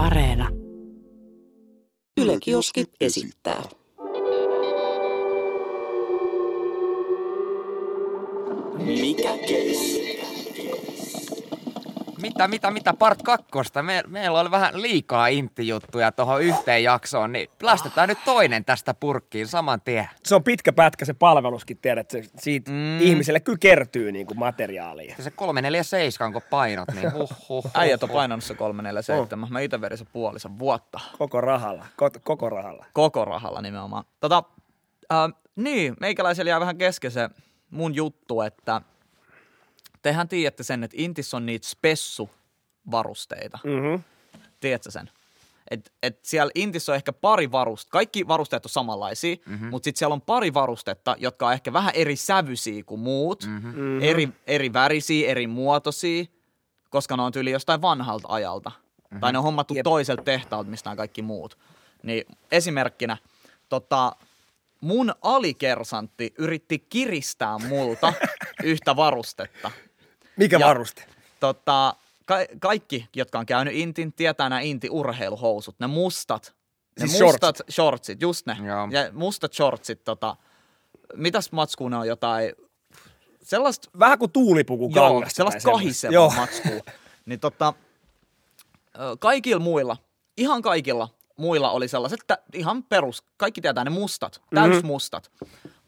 Areena. Yle Kioski esittää. Mikä keissi? Mitä, mitä, mitä, part kakkosta? Me, meillä oli vähän liikaa intti-juttuja tuohon yhteen jaksoon, niin lastetaan nyt toinen tästä purkkiin saman tien. Se on pitkä pätkä se palveluskin, tiedät, se, siitä Mm. ihmiselle kyllä kertyy niin kuin materiaalia. Se 347, kun painot, niin huh, huh, huh, Äijät on huh. painanut se 347. Mä itse puolisen vuotta. Koko rahalla, ko, koko rahalla. Koko rahalla nimenomaan. Tota, äh, niin, meikäläisellä jää vähän kesken se mun juttu, että tehän tiedätte sen, että Intis on niitä spessuvarusteita. Mm-hmm. Tiedätkö sen? Et, et siellä Intissä on ehkä pari varustetta, kaikki varusteet on samanlaisia, mm-hmm. mutta sitten siellä on pari varustetta, jotka on ehkä vähän eri sävyisiä kuin muut, mm-hmm. Mm-hmm. eri, eri värisiä, eri muotoisia, koska ne on tyyli jostain vanhalta ajalta. Mm-hmm. Tai ne on hommattu Jep. toiselta tehtaalta, mistä on kaikki muut. Niin esimerkkinä, tota, mun alikersantti yritti kiristää multa yhtä varustetta. Mikä Ja- varuste? Tota, ka- kaikki, jotka on käynyt Intin, tietää nämä Inti-urheiluhousut, ne mustat. Ne Siis mustat shortsit. shortsit, just ne. Joo. Ja mustat shortsit, tota, mitäs matskuu ne on jotain, sellaista, Vähän kuin tuulipuku joo, sellaista kahisevaa Joo. matskuu. niin tota, kaikilla muilla, ihan kaikilla muilla oli sellaiset, että ihan perus, kaikki tietää ne mustat, täysmustat.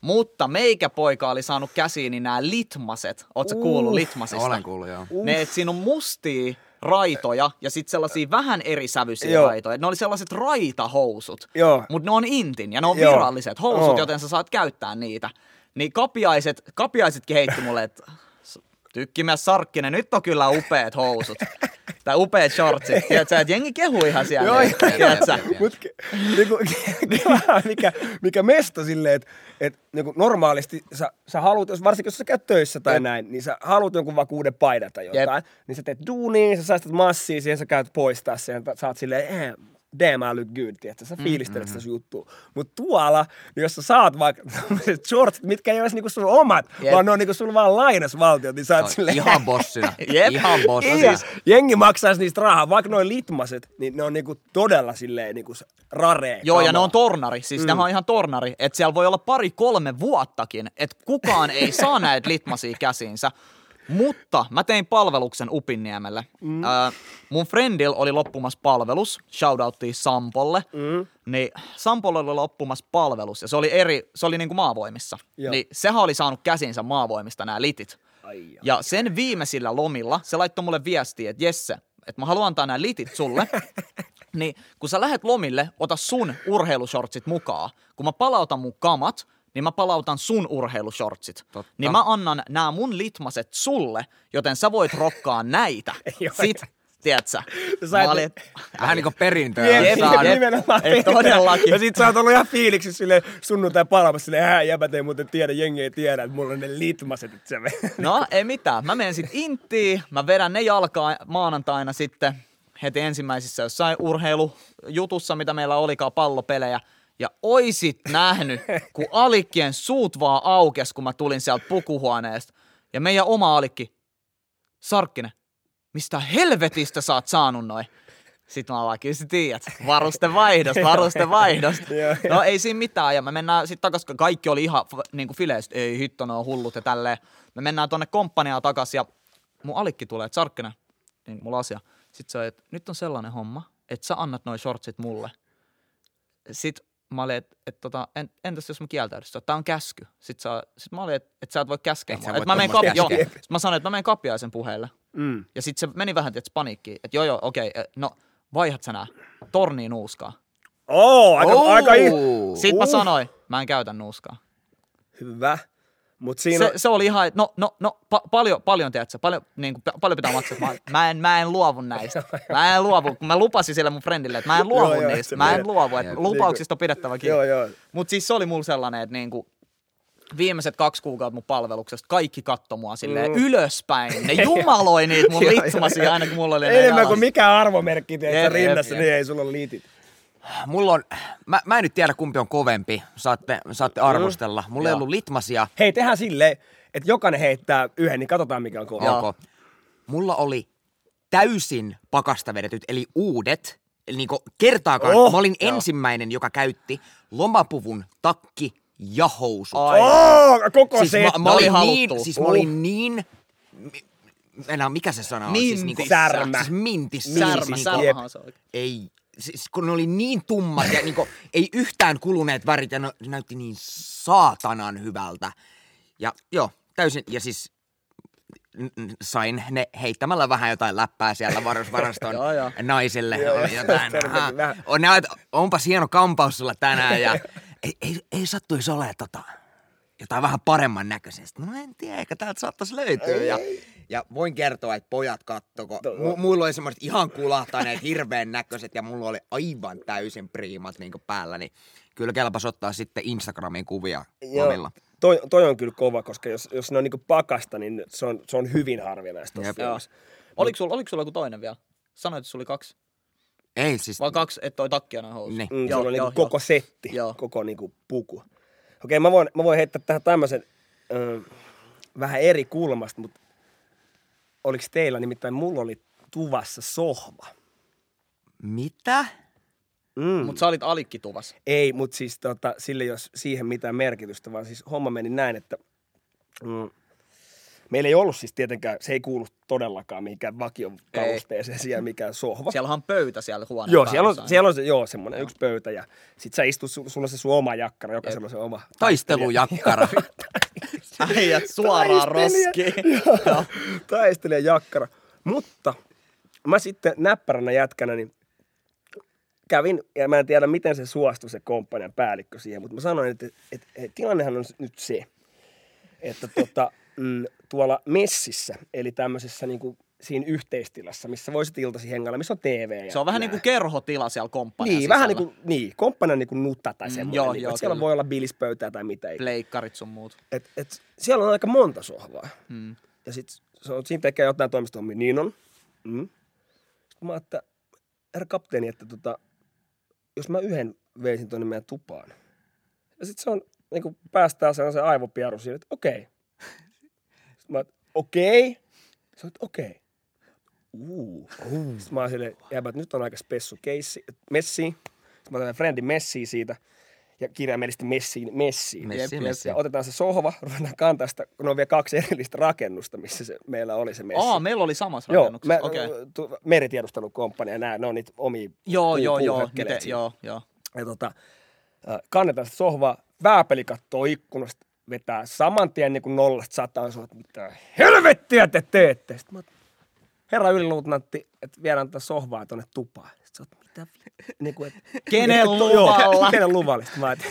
Mutta meikä poika oli saanut käsiin nämä litmaset. Ootko uh, kuullut Uh. litmasista? Olen kuullut, joo. Uh. Ne, että siinä on mustia raitoja ja sitten sellaisia vähän eri sävyisiä Joo. raitoja. Ne oli sellaiset raitahousut, Joo. mutta ne on intin ja ne on Joo. viralliset housut, Oo. joten sä saat käyttää niitä. Niin kapiaiset, kapiaisetkin heitti mulle, että tykkimies Sarkkinen, nyt on kyllä upeat housut. Tai upeat shortsit. Tiedätkö, että jengi kehuu ihan siellä. Joo, tiedätkö? Mut niinku, mikä, mikä mesto silleen, että et, niinku normaalisti sä, sä haluat, jos, varsinkin jos sä käyt töissä tai Jep. näin, niin sä haluat jonkun vakuuden paidan tai jotain, niin sä teet duunia, sä säästät massia, siihen sä käyt poistaa sen, sä oot silleen, eh, look good, tiedätkö? Sä fiilistelet sitä sun juttua. Mutta tuolla, niin jos sä saat vaikka tämmöiset shortsit, mitkä ei ole edes niinku sun omat, Jep. vaan ne on niinku sun vaan lainasvaltiot, niin sä oot No, silleen, ihan bossina. Jep. Ihan bossina. Iya, jengi maksaisi niistä rahaa, vaikka noin litmaset, niin ne on niinku todella silleen niinku s- rare. Joo, ja ne on tornari. Siis mm. ne on ihan tornari. Että siellä voi olla pari-kolme vuottakin, että kukaan ei saa näitä litmasia käsiinsä. Mutta mä tein palveluksen Upinniemelle. Mm. Öö, mun friendil oli loppumassa palvelus, shoutouttiin Sampolle. Mm. Niin Sampolle oli loppumassa palvelus ja se oli eri, se oli niinku maavoimissa. Joo. Niin sehän oli saanut käsinsä maavoimista nämä litit. Ai, ja. Ja sen viimeisillä lomilla se laittoi mulle viestiä, että Jesse, että mä haluan antaa nämä litit sulle. niin kun sä lähet lomille, ota sun urheilushortsit mukaan. Kun mä palautan mun kamat, niin mä palautan sun urheilushortsit. Totta. Niin mä annan nämä mun litmaset sulle, joten sä voit rokkaa näitä. Sit, tiedät sä, et- mä olin, Vähän niin kuin perintöä. Jep, jep, jep. nimenomaan. Et todellakin. Ja sit sä oot ollut ihan fiiliksi sille sunnuntai palaamassa silleen, hää jäbät ei muuten tiedä, jengi ei tiedä, että mulla on ne litmaset, että se No ei mitään. Mä menen sitten Inttiin, mä vedän ne jalkaa maanantaina sitten heti ensimmäisissä jossain urheilujutussa, mitä meillä olikaan pallopelejä. Ja oisit nähnyt, kun Alikkien suut vaan aukes, kun mä tulin sieltä pukuhuoneesta. Ja meidän oma Alikki, Sarkkinen, mistä helvetistä sä oot saanut noin? Sitten mä vaan, kyllä sä tiedät, varustevaihdosta, varustevaihdosta. Joo, no ei siinä mitään, ja me mennään sitten takas, kun kaikki oli ihan niin kuin fileistä, ei hitto, ne on hullut ja tälleen. Me mennään tonne komppaniaan takas, ja mun alikki tulee, että Sarkkinen, niin mulla asia. Sitten se on, että nyt on sellainen homma, että sä annat noin shortsit mulle. Sitten mä olin, että et, tota, en, entäs jos mä kieltäydyn? Tää on käsky. Sitten sä, sit mä olin, että et sä et voi käskeä Et mua. Et mä menen kapi- joo. Sit mä sanoin, että mä menen kapiaisen puheelle. mm. Ja sitten se meni vähän tietysti paniikkiin, että joo joo, okei, okay, no vaihat sä nää torniin nuuskaa. Oo, aika, Oh. aika i- Sitten mä Uh. sanoin, mä en käytä nuuskaa. Hyvä. Mut siinä Se, se oli ihan, että no, no, no pa- paljon, paljon, tiedätkö, paljon, niin kuin, paljon pitää maksaa. Mä, mä, en, mä en luovu näistä. Mä en luovu, kun mä lupasin sille mun friendille, että mä en luovu Joo, joo, niistä. se Mä en menee. luovu, että Jep. lupauksista on pidettävä kiinni. Joo, joo. Mutta siis se oli mulla sellainen, että niinku, viimeiset kaksi kuukautta mun palveluksesta kaikki katto mua silleen Mm. ylöspäin. Ne jumaloi niitä mun Joo, joo, litmasia aina kun mulla oli ne Enemmän kuin mikä arvomerkki teet Jep, rinnassa, jep, niin ei sulla ole liitit. Mulla on, mä, mä en nyt tiedä kumpi on kovempi, saatte, saatte arvostella. Mulla ei Joo. ollut litmasia, Hei, tehdään silleen, että jokainen heittää yhden, niin katsotaan mikä on kova. Joo. Mulla oli täysin pakasta vedetyt, eli uudet, niinku kertaakaan. Oh, Mä olin joo. ensimmäinen, joka käytti lomapuvun, takki ja housut. Ai. Oh, koko siis se. mä, mä, olin haluttu. niin, siis mä olin niin... mi- Enää, mikä se sana on? Siis niinku, Särmä. Siis mintissä. Särmä, siis, särmähän se oikein. ei, siis kun ne oli niin tummat ja niinku, ei yhtään kuluneet värit ja ne näytti niin saatanan hyvältä. Ja joo, täysin, ja siis sain ne heittämällä vähän jotain läppää siellä varusvaraston naisille. Joo, Oli jotain, on, näet, onpas hieno kampaus sulla tänään ja ei, ei, ei sattuisi ole tota, jotain vähän paremman näköisestä. No en tiedä, ehkä täältä saattaisi löytyä. Ja, ja voin kertoa, että pojat kattoko. Mu- mulla oli semmoiset ihan kulahtaneet, hirveän näköiset ja mulla oli aivan täysin priimat niin päällä. Niin kyllä kelpas ottaa sitten Instagramin kuvia Joo, lomilla. toi, toi, on kyllä kova, koska jos, jos ne on niinku pakasta, niin se on, se on hyvin harvinaista. Oliko sulla, oliko sulla joku toinen vielä? Sanoit, että sulla oli kaksi. Ei siis, Vai kaksi, että toi takki ja nämä housut? Niin. Mm, Joo, se on joo, niinku koko setti, Joo. koko niinku puku. Okei, mä voin, mä voin heittää tähän tämmöisen vähän eri kulmasta, mutta oliko teillä nimittäin, mulla oli tuvassa sohva. mitä? Mm. Mutta sä olit alikkituvassa. Ei, mutta siis tota, sille jos siihen mitään merkitystä, vaan siis homma meni näin, että mm, meillä ei ollut siis tietenkään, se ei kuulu todellakaan mihinkään vakion kalusteeseen siellä mikään sohva. Siellä on pöytä siellä huoneen Joo, siellä on, siellä on se, joo, semmoinen yksi pöytä ja sit sä istut, su- sulla on se sun oma jakkara, jokaisella on se oma Taistelujakkara. Äijät suoraan roskiin. Taistelija jakkara. Mutta mä sitten näppäränä jätkänä, niin kävin, ja mä en tiedä miten se suostui se komppanian päällikkö siihen, mutta mä sanoin, että, että, että, että tilannehan on nyt se, että tota, mm, tuolla messissä, eli tämmöisessä niin kuin siinä yhteistilassa, missä voisit iltasi hengailla, missä on TV. Ja Se on vähän niin nää. kuin kerhotila siellä komppanian Niin, vähän niin kuin, niin, komppanian niin kuin nutta tai semmoinen. joo, niin, joo, että siellä voi olla bilispöytää tai mitä. ei. Pleikkarit sun muut. Et, et, siellä on aika monta sohvaa. Hmm. Ja sit se on, siinä tekee jotain toimistohommia. Niin on. Mm. Sitten mä että herra kapteeni, että tota, jos mä yhden veisin tuonne meidän tupaan. Ja sitten se on, niin kuin päästään sellaisen aivopieru siinä, että okei. Sitten mä okei. On, että okei. Uu. Sitten mä oon silleen, jäbä, että nyt on aika spessu keissi, messiin. Sitten mä otan friendin messiin siitä. Ja kirjaimellisesti messiin, messiin. Messi, jep. messi. Ja otetaan se sohva, ruvetaan kantaa sitä, kun on vielä kaksi erillistä rakennusta, missä se, meillä oli se messi. Aa, meillä oli samassa Joo, rakennuksessa. mä, Okei. tu, meritiedustelukomppania, nämä, ne on niitä omia Joo, joo, joo. Miten, siinä. joo, joo. Ja tota, äh, kannetaan sitä sohvaa, vääpeli kattoo ikkunasta, vetää saman tien niin kuin nollasta sataan, sanoo, että mitä helvettiä te teette. Sitten mä, herra yliluutnantti, että viedään tätä sohvaa tuonne tupaan. Sitten sä oot, mitä vi- niin kuin, et, Kenen et- luvalla? Joo, kenen luvalla? Sitten mä, että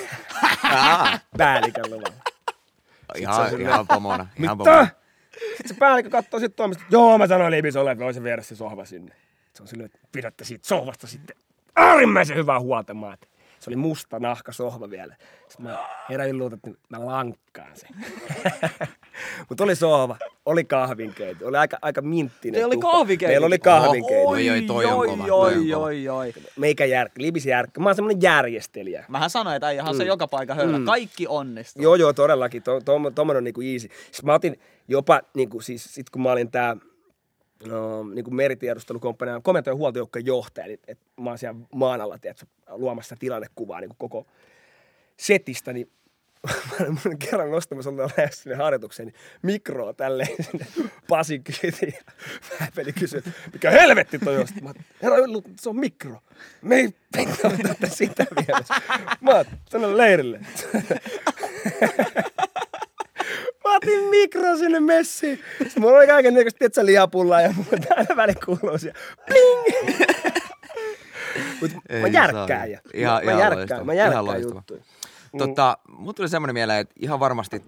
Aa, päällikön luvalla. ihan, silleen, ihan pomona. Ihan Mitä? pomona. Sitten se päällikkö katsoo sitten toimista, joo mä sanoin Libisolle, että voisin viedä se sohva sinne. Se on silleen, että pidätte siitä sohvasta sitten äärimmäisen hyvää huolta. Mä ajattelin. Se oli musta nahka sohva vielä. Sitten mä heräin luulta, että mä lankkaan sen. Mutta oli sohva, oli kahvinkeiti, oli aika, aika minttinen. Meillä oli tuppa. kahvinkeiti. Meillä oli kahvinkeiti. Oi, oi, toi on kova, oi, toi on oi, kova. oi, oi. Meikä järkkä, Libis järkkä. Mä oon semmonen järjestelijä. Mähän sanoin, että äijähän se joka paikka höylä. Kaikki onnistuu. Joo, joo, todellakin. To, to, tommonen on niinku easy. Siis mä otin jopa, niinku, siis sit kun mä olin tää no, niinku meritiedustelukomppanian komentajan huoltojoukkojen johtaja, eli et mä oon siellä maan alla, tiedätkö, luomassa tilannekuvaa niinku koko setistä, niin mä olin kerran nostamassa ollaan lähes sinne harjoitukseen, niin mikroa tälleen sinne Pasi kyytiin. Ja Vääpeli kysyi, että mikä helvetti toi on. Mä herra Yllu, se on mikro. Me ei pitää sitä vielä. Mä oon, leirille. Otin mikro sinne messiin. Sitten mulla oli kaiken näköistä tietsä lihapullaa ja mulla täällä väliin kuuluu siellä. Pling! Mut mä järkkään ja. Ihan- mä, ihan mä järkkään, loistava. mä Ihan järkkään loistava. juttuja. Tota, mun tuli semmoinen mieleen, että ihan varmasti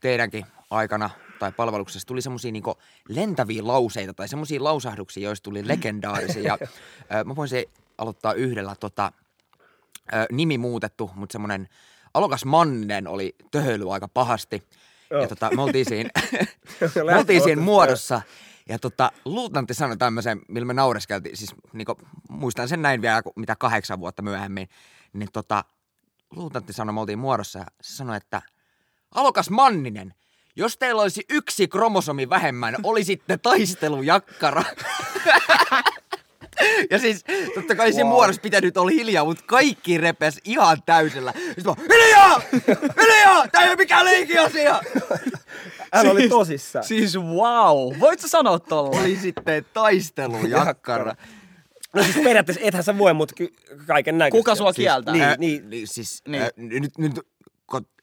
teidänkin aikana tai palveluksessa tuli semmoisia niinku lentäviä lauseita tai semmoisia lausahduksia, joista tuli legendaarisia. Ja, ö, mä voisin aloittaa yhdellä tota, ö, nimi muutettu, mutta semmoinen Alokas Manninen oli töhöily aika pahasti. Joo. Ja tota, me oltiin siinä, me oltiin siinä muodossa. Ja tota, luutnantti sanoi tämmöisen, millä me naureskeltiin, siis niinku, muistan sen näin vielä, mitä kahdeksan vuotta myöhemmin, niin tota, luutantti sanoi, me oltiin muodossa ja se sanoi, että Alokas Manninen, jos teillä olisi yksi kromosomi vähemmän, olisitte taistelujakkara. Ja siis totta kai siinä muodossa pitänyt olla hiljaa, mutta kaikki repes ihan täysillä. Sitten mä, hiljaa! Hiljaa! Tää ei ole mikään leikin asia! Hän oli tosissaan. Siis wow. Voit sä sanoa tolla? Oli sitten taistelu jakkara. No siis periaatteessa ethän sä voi, mutta ky- kaiken näköistä. Kuka sua kieltää? Niin, Ää, niin. niin, siis Niin. niin. Ää, nyt, nyt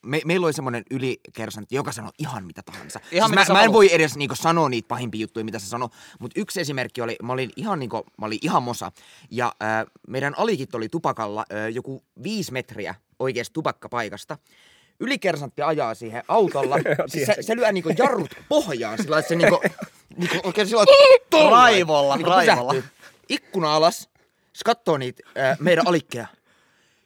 me, meillä oli semmoinen ylikersantti, joka sanoi ihan mitä tahansa. Ihan siis mitä mä, mä en voi edes niinku sanoa niitä pahimpia juttuja, mitä se sanoi, mutta yksi esimerkki oli, mä olin ihan, niinku, mä olin ihan mosa, ja ää, meidän alikit oli tupakalla ää, joku viisi metriä oikeasta tupakkapaikasta. Ylikersantti ajaa siihen autolla, siis se, se lyö niinku jarrut pohjaan sillä se niinku, niinku oikein sillä Raivolla, niinku raivolla. Ikkuna alas, se katsoo niitä ää, meidän alikkeja.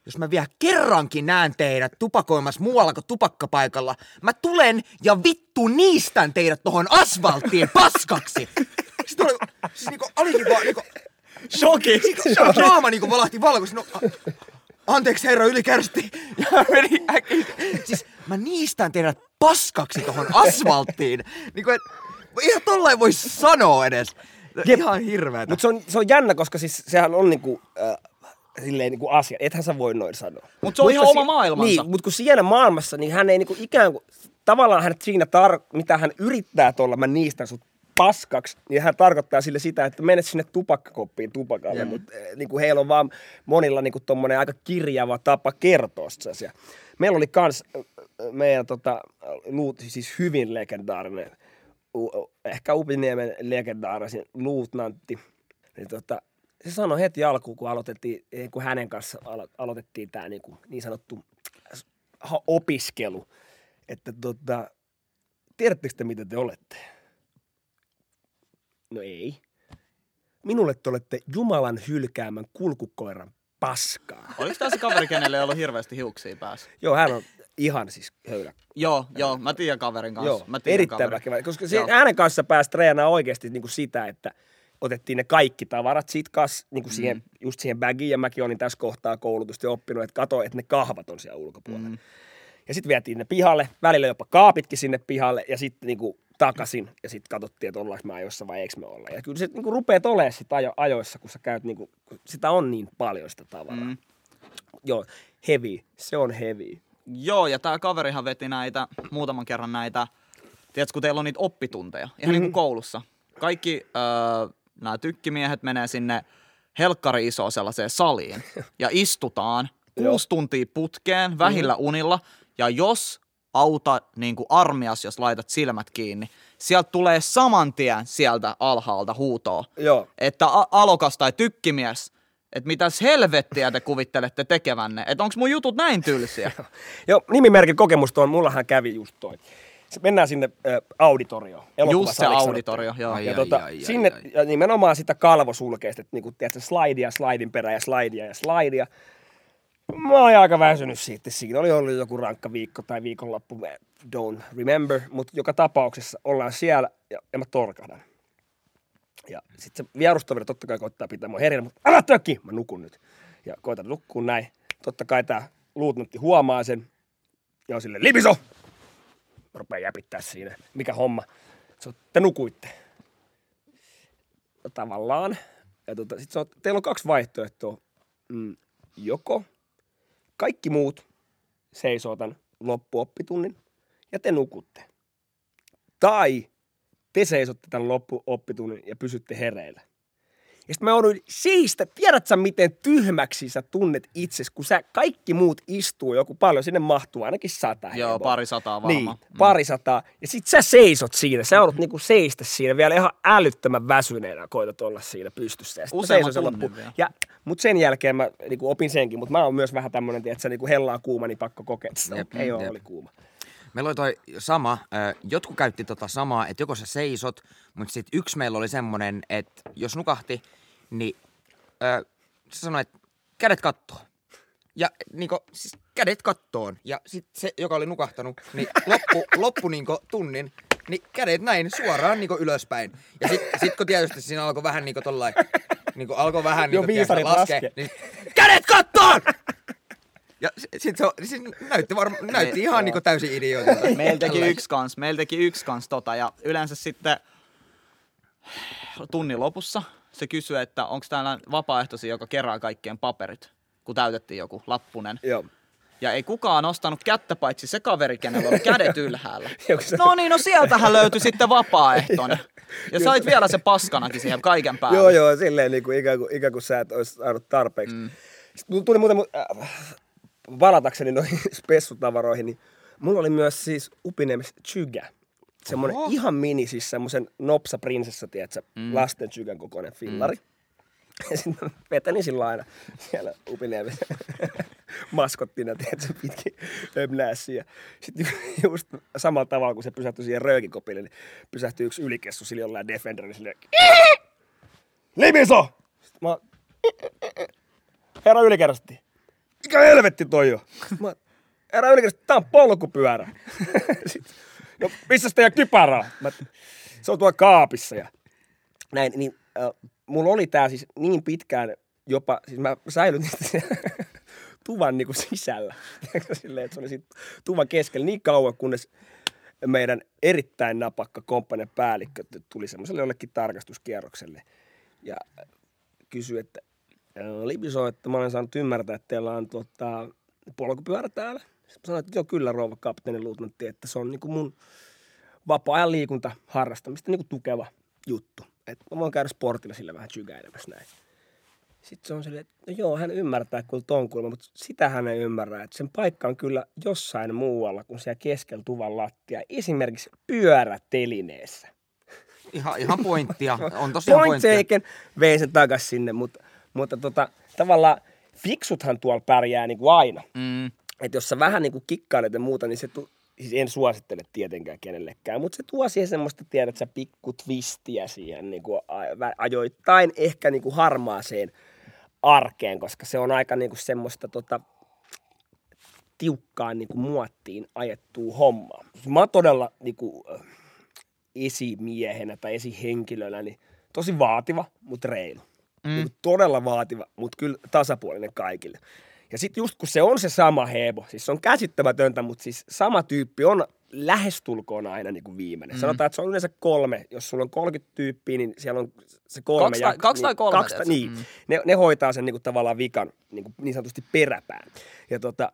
Jos mä vielä kerrankin näen teidät tupakoimassa muualla kuin tupakkapaikalla, mä tulen ja vittu niistän teidät tohon asfalttiin paskaksi. Sitten oli, siis niinku, olikin vaan niinku, Shoki. naama niinku valahti valkoisen. No, a- anteeksi herra ylikärsti. Ja meni äkkiä. Siis mä niistän teidät paskaksi tohon asfalttiin. Niinku, et, ihan tollain voi sanoa edes. Jep. Ihan hirveetä. Mutta se on, se on jännä, koska siis sehän on niinku, äh, silleen niinku asia. Ethän sä voi noin sanoa. Mut se on ihan si- oma maailmansa. Niin, mutta kun siellä maailmassa, niin hän ei niinku ikään kuin, tavallaan hän siinä, tar- mitä hän yrittää tuolla, mä niistä sut paskaksi, niin hän tarkoittaa sille sitä, että menet sinne tupakkakoppiin tupakalle, mutta niinku heillä on vaan monilla niinku tommonen aika kirjava tapa kertoa se asia. Meillä oli kans äh, äh, meidän tota, luut, siis hyvin legendaarinen, ehkä Upiniemen legendaarisin luutnantti, niin tota, se sanoi heti alkuun, kun aloitettiin, eh, kun hänen kanssa alo- aloitettiin tämä niin, kuin, niin sanottu opiskelu, että tota, tiedättekö te, mitä te olette? No ei. Minulle te olette Jumalan hylkäämän kulkukoiran paskaa. Oliko tää se kaveri, kenelle ei ollut hirveästi hiuksia päässä? Joo, hän on ihan siis höylä. Joo, joo, mä tiedän kaverin kanssa. Joo, mä tiedän erittäin kaverin. väkevä. Koska se, Joo. hänen kanssa pääsi treenaamaan oikeasti niin kuin sitä, että otettiin ne kaikki tavarat siitä kas, niin kuin siihen, just siihen bagiin, ja mäkin olin tässä kohtaa koulutusta ja oppinut, että kato, että ne kahvat on siellä ulkopuolella. Mm. Ja sitten vietiin ne pihalle, välillä jopa kaapitkin sinne pihalle, ja sitten niinku takaisin, ja sitten katsottiin, että ollaanko me ajoissa vai eikö me olla. Ja kyllä se niinku rupeat olemaan sit ajo, ajoissa, kun sä käyt, niinku, kun sitä on niin paljon sitä tavaraa. Mm. Joo, heavy, se on heavy. Joo, ja tää kaverihan veti näitä, muutaman kerran näitä, tiedätkö, kun teillä on niitä oppitunteja, ihan mm-hmm. niin kuin koulussa. Kaikki öö, nämä tykkimiehet menee sinne helkkari isoon sellaiseen saliin ja istutaan kuusi tuntia putkeen vähillä unilla. Ja jos auta niin kuin armias, jos laitat silmät kiinni, sieltä tulee saman tien sieltä alhaalta huutoa, Joo. että a- alokas tai tykkimies, että mitäs helvettiä te kuvittelette tekevänne, että onko mun jutut näin tylsiä? Joo, nimimerkin kokemusta on, mullahan kävi just toi. Mennään sinne äh, auditorioon. Just se auditorio, joo. Ai, Ja ai, tota, ai, ai, sinne ai. ja nimenomaan sitä kalvosulkeista, että niinku, tiedätkö, slidea, slidin perä ja slidea ja slidea. Mä oon aika väsynyt siitä. Siinä oli ollut joku rankka viikko tai viikonloppu, don't remember, mutta joka tapauksessa ollaan siellä ja, ja mä torkahdan. Ja sitten se vierustoveri totta kai koittaa pitää mua herjänä, mutta älä tökki! Mä nukun nyt. Ja koitan nukkua näin. Totta kai tää luutnantti huomaa sen. Ja on silleen, Libiso! Mä rupean jäpittää siinä. Mikä homma? On, te nukuitte. No, tavallaan. Ja tota, sit on, teillä on kaksi vaihtoehtoa. Mm, joko kaikki muut seisoo tämän loppuoppitunnin ja te nukutte. Tai te seisotte tämän loppuoppitunnin ja pysytte hereillä. Ja sitten mä jouduin seistä, tiedät sä miten tyhmäksi sä tunnet itsesi, kun sä kaikki muut istuu joku paljon, sinne mahtuu ainakin sata Joo, hevoa. pari sataa varmaan. Niin, Mm. pari sataa. Ja sit sä seisot siinä, sä joudut niinku seistä siinä vielä ihan älyttömän väsyneenä koitat olla siinä pystyssä. Ja tunnin loppuun. vielä. Ja, mut sen jälkeen mä niinku opin senkin, mutta mä oon myös vähän tämmönen, että niinku hellaa kuuma, niin pakko. No, Jep, ei oo, oli kuuma. Meillä oli toi sama, jotkut käytti tota samaa, että joko sä seisot, mutta sitten yksi meillä oli semmonen, että jos nukahti, niin ö, se sanoi, että kädet kattoo. Ja niinku, siis kädet kattoon. Ja sitten se, joka oli nukahtanut, niin loppu, loppu niinku tunnin, niin kädet näin suoraan niinku ylöspäin. Ja sitten sit kun tietysti siinä alkoi vähän niinku tollain, niinku alkoi vähän niinku tiedätkö, laskee, laskee. niin kädet kattoon! Ja sitten se, on- siis näytti, varma, näytti ihan niinku täysin idiootilta. Meillä teki Tällainen. yksi kans, meillä teki yksi kans tota ja yleensä sitten tunnin lopussa se kysyi, että onko täällä vapaaehtoisia, joka kerää kaikkien paperit, kun täytettiin joku lappunen. Joo. Ja ei kukaan nostanut kättä, paitsi se kaveri, kenellä oli kädet ylhäällä. No niin, no sieltähän löytyi sitten vapaaehtoinen. Ja sait vielä se paskanakin siihen kaiken päälle. Joo, joo, silleen niin kuin, ikään, kuin, ikään kuin sä et olisi saanut tarpeeksi. Mm. Sitten tuli muuten, mu- äh, palatakseni noihin spessutavaroihin, niin mulla oli myös siis Upiniemessä Chygä. Semmoinen Oho. ihan mini, siis semmoisen nopsa prinsessa, tiedätkö, mm. lasten Chygän kokoinen fillari. Mm. Ja sitten mä vetelin sillä aina siellä Upiniemessä maskottina, tiedätkö, pitkin ömnäässiä. Sitten just samalla tavalla, kun se pysähtyi siihen röökikopille, niin pysähtyi yksi ylikessu sillä jollain Defenderillä silleen, Libiso! Sitten mä, herra ylikerrasti, mikä helvetti toi on? Mä, herra ylikerrasti, tää on polkupyörä. Sitten, no missä teidän kypärää? Mä, se on tuolla kaapissa ja näin, niin äh, mulla oli tää siis niin pitkään jopa, siis mä siellä tuvan niinku sisällä. Silleen, että se oli sit tuvan keskellä niin kauan, kunnes meidän erittäin napakka komppanen päällikkö tuli semmoiselle jollekin tarkastuskierrokselle ja kysyi, että "Ää, Libiso, että mä olen saanut ymmärtää, että teillä on tota, polkupyörä täällä. Sitten sanoin, että joo kyllä rouva kapteeni luutnantti, että se on niinku mun vapaa-ajan liikunta harrastamista niinku tukeva juttu. Että mä voin käydä sportilla sillä vähän sykäilemässä näin. Sitten se on silleen, että no joo, hän ymmärtää kyllä ton kulma, mutta sitä hän ei ymmärrä, että sen paikka on kyllä jossain muualla kuin siellä keskellä tuvan lattia. Esimerkiksi pyörätelineessä. Ihan, ihan pointtia. On tosiaan Point pointtia. taken, vein sen takas sinne, mutta, mutta tota, tavallaan fiksuthan tuolla pärjää niin kuin aina. Mm. Että jos sä vähän niin kuin kikkailet ja muuta, niin se tu- siis en suosittele tietenkään kenellekään, mutta se tuo siihen semmoista, tiedät sä, pikku twistiä siihen niin kuin ajoittain ehkä niin kuin harmaaseen arkeen, koska se on aika niin kuin semmoista tota, tiukkaan niin kuin muottiin ajettua hommaa. Mä oon todella niin kuin, äh, esimiehenä tai esihenkilönä niin tosi vaativa, mutta reilu. Mm. Niin todella vaativa, mutta kyllä tasapuolinen kaikille. Ja sitten just kun se on se sama hebo, siis se on käsittämätöntä, mutta siis sama tyyppi on lähestulkoon aina niin kuin viimeinen. Mm. Sanotaan, että se on yleensä kolme. Jos sulla on 30 tyyppiä, niin siellä on se kolme. Kaksi tai- kaksi tai niin, kolme, Kaksi, tai- niin. Mm. Ne, ne, hoitaa sen niin kuin tavallaan vikan niin, kuin niin sanotusti peräpään. Ja tota,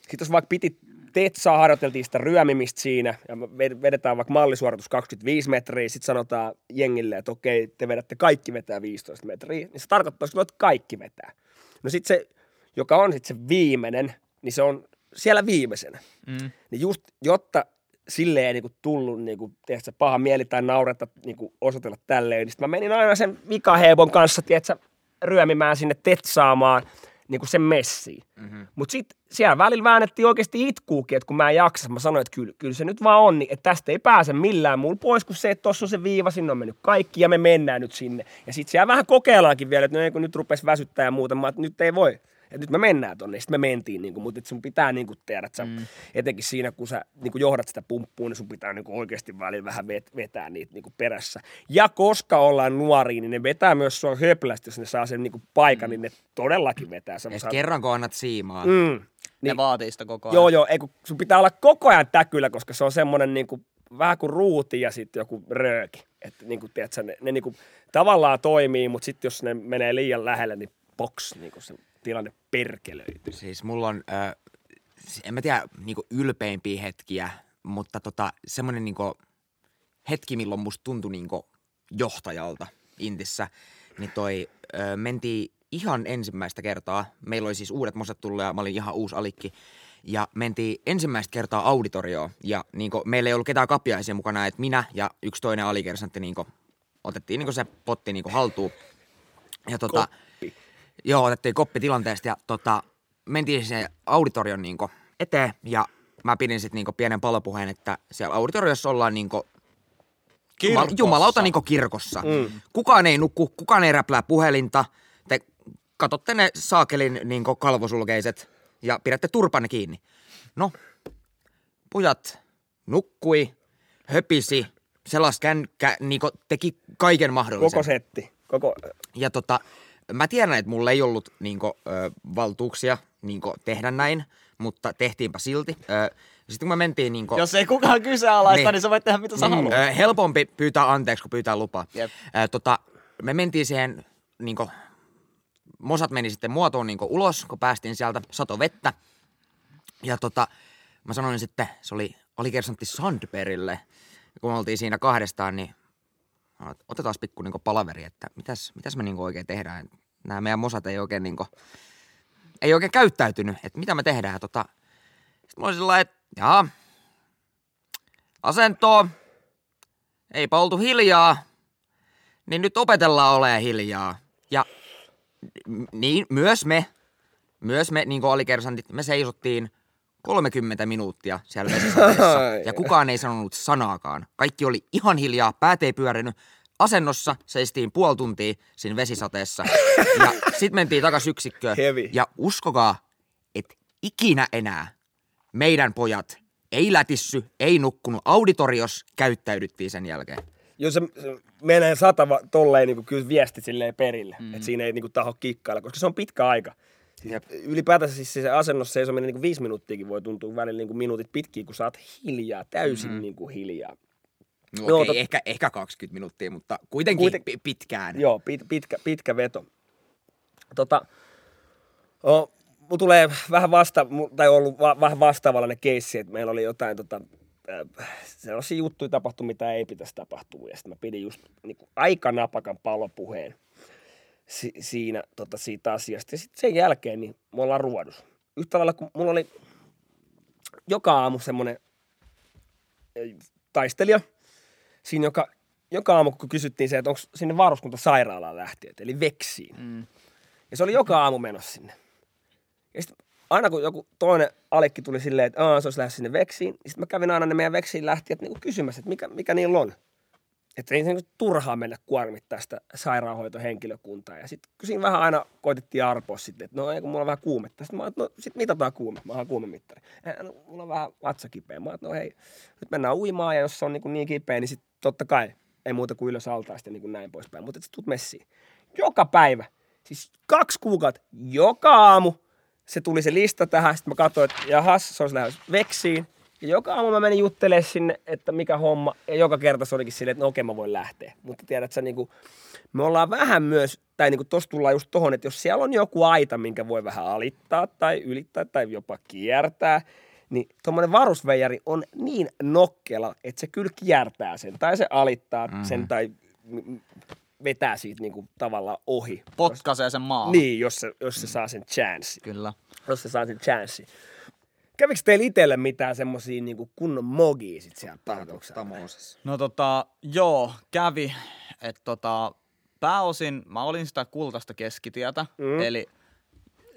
sitten jos vaikka piti tetsaa, harjoiteltiin sitä ryömimistä siinä, ja vedetään vaikka mallisuoritus 25 metriä, sitten sanotaan jengille, että okei, te vedätte kaikki vetää 15 metriä, niin se tarkoittaa, että kaikki vetää. No sitten se, joka on sitten se viimeinen, niin se on siellä viimeisenä. Mm. Niin just, jotta sille ei niinku tullut niinku, tiedätkö, paha mieli tai nauretta niinku osoitella tälleen, niin sit mä menin aina sen vikahebon kanssa, tiedätkö, ryömimään sinne tetsaamaan niinku sen messiin. Mm-hmm. Mutta sitten siellä välillä väännettiin oikeasti itkuukin, että kun mä en jaksa, mä sanoin, että kyllä, kyllä se nyt vaan on, niin, että tästä ei pääse millään muulla pois kuin se, että tuossa on se viiva, sinne on mennyt kaikki ja me mennään nyt sinne. Ja sitten siellä vähän kokeillaankin vielä, että no ei, kun nyt rupesi väsyttää ja muuta, mä, että nyt ei voi. Että nyt me mennään tonne. Sitten me mentiin, niin kuin, mutta et sun pitää niin kuin, tehdä, että sä, mm. etenkin siinä, kun sä niin kuin johdat sitä pumppuun, niin sun pitää niin kuin, oikeasti välillä vähän vet, vetää niitä niin kuin, perässä. Ja koska ollaan nuoria, niin ne vetää myös sua höplästi, jos ne saa sen niin kuin, paikan, mm. niin ne todellakin vetää. Saat- kerran kun annat siimaa. Mm. Ne Niin, vaatii sitä koko ajan. joo, joo, ei, kun sun pitää olla koko ajan täkyllä, koska se on semmoinen niin kuin, vähän kuin ruuti ja sitten joku rööki. Että niin kuin, tiedätkö, ne, ne niin kuin, tavallaan toimii, mutta sitten jos ne menee liian lähelle, niin box, niin kuin se tilanne perkelöityy. Siis mulla on, äh, en mä tiedä, niinku ylpeimpiä hetkiä, mutta tota, semmoinen niinku hetki, milloin musta tuntui niinku johtajalta Intissä, niin toi äh, mentiin ihan ensimmäistä kertaa. Meillä oli siis uudet mosat tullut ja mä olin ihan uusi alikki. Ja mentiin ensimmäistä kertaa auditorioon ja niinku, meillä ei ollut ketään kapiaisia mukana, että minä ja yksi toinen alikersantti niinku, otettiin niinku se potti niinku haltuun. Ja tota, Koppi. Joo, otettiin koppi tilanteesta ja tota, mentiin sen auditorion niinku eteen ja mä pidin sitten niinku pienen palopuheen, että siellä auditoriossa ollaan niinku Kirkossa. jumalauta niinku kirkossa. Mm. Kukaan ei nukku, kukaan ei räplää puhelinta. Te katsotte ne saakelin niinku kalvosulkeiset ja pidätte turpanne kiinni. No, pojat nukkui, höpisi, selas kännykkä, niinku teki kaiken mahdollisen. Koko setti. Koko, Ja tota, mä tiedän, että mulla ei ollut niinku, ö, valtuuksia niinku, tehdä näin, mutta tehtiinpä silti. Ö, sitten kun me mentiin niinku, Jos ei kukaan kyseenalaista, Niin. niin, niin sä voit tehdä mitä sä haluat. ö, helpompi pyytää anteeksi, kuin pyytää lupaa. Jep. Ö, tota, me mentiin siihen, niin kuin, mosat meni sitten muotoon niin ulos, kun päästiin sieltä, sato vettä. Ja tota, mä sanoin sitten, se oli alikersantti Sandbergille, kun me oltiin siinä kahdestaan, niin että otetaan pikku niin palaveri, että mitäs, mitäs me niin oikein tehdään. Nämä meidän mosat ei oikein, niin kuin, ei oikein käyttäytynyt, että mitä me tehdään. Tota, sitten mä olin sillä että jaa, asentoa, eipä oltu hiljaa, niin nyt opetellaan olemaan hiljaa. Ja niin, myös me, myös me, niin kuin alikersantit, me seisottiin 30 minuuttia siellä vesisateessa. ja kukaan ei sanonut sanaakaan. Kaikki oli ihan hiljaa, päät ei pyörinyt. Asennossa seistiin puoli tuntia siinä vesisateessa. ja sitten mentiin takaisin yksikköön. Heavy. Ja uskokaa, että ikinä enää meidän pojat ei lätissy, ei nukkunut. Auditorios käyttäydyttiin sen jälkeen. Jos se, se menee satava tolleen niin kyllä viesti silleen perille, mm. että siinä ei niin taho kikkailla, koska se on pitkä aika. Siis ylipäätänsä siis se asennossa seisominen niin viisi minuuttiakin voi tuntua välillä niin kuin minuutit pitkiä, kun sä oot hiljaa, täysin mm. niin kuin hiljaa. No, Joo, okei, tot- ehkä, ehkä 20 minuuttia, mutta kuitenkin Kuiten- pi- pitkään. Joo, pit, pitkä, pitkä veto. Tota, o, mulla tulee vähän vasta, tai ollut va, vähän vastaavallainen keissi, että meillä oli jotain tota, äh, sellaisia juttuja tapahtu, mitä ei pitäisi tapahtua. Ja sitten mä pidin just niin kuin, aika napakan palopuheen si, siinä tota, siitä asiasta. Ja sitten sen jälkeen niin me ollaan ruodus. Yhtä lailla kun mulla oli joka aamu semmoinen taistelija, siinä joka, joka aamu, kun kysyttiin se, että onko sinne varuskunta sairaalaan lähtiöt, eli veksiin. Mm. Ja se oli joka aamu menossa sinne. Ja sitten aina kun joku toinen alikki tuli silleen, että Aa, se olisi lähes sinne veksiin, niin sitten mä kävin aina ne meidän veksiin lähtijät niin kysymässä, että mikä, mikä niillä on. Että ei niin turhaa mennä kuormittaa sitä sairaanhoitohenkilökuntaa. Ja sitten siinä vähän aina koitettiin arpoa sitten, että no ei kun mulla on vähän kuumetta. Sitten mä että no sit mitataan kuume. Mä oon kuumemittari. "Eh, No, mulla on vähän vatsa kipeä. Mä oon, no hei, nyt mennään uimaan ja jos se on niin, kuin niin kipeä, niin sitten totta kai ei muuta kuin ylös altaasta ja niin kuin näin poispäin. Mutta sitten tuut messiin. Joka päivä, siis kaksi kuukautta, joka aamu se tuli se lista tähän. Sitten mä katsoin, että jahas, se olisi lähes veksiin. Ja joka aamu mä menin juttelemaan sinne, että mikä homma. Ja joka kerta se olikin silleen, että no okei, mä voin lähteä. Mutta tiedät sä, niin kuin, me ollaan vähän myös, tai niin kuin tossa tullaan just tohon, että jos siellä on joku aita, minkä voi vähän alittaa tai ylittää tai jopa kiertää, niin tuommoinen varusveijari on niin nokkela, että se kyllä kiertää sen. Tai se alittaa mm-hmm. sen tai mm, vetää siitä niin kuin tavallaan ohi. Potkaisee sen maahan. Niin, jos se, jos se saa sen chanssi. Kyllä. Jos se saa sen chanssi. Kävikö teillä itselle mitään semmosia niinku kunnon mogia sit siellä päätöksellä? No tota, joo, kävi. Että tota, pääosin mä olin sitä kultaista keskitietä. Mm. Eli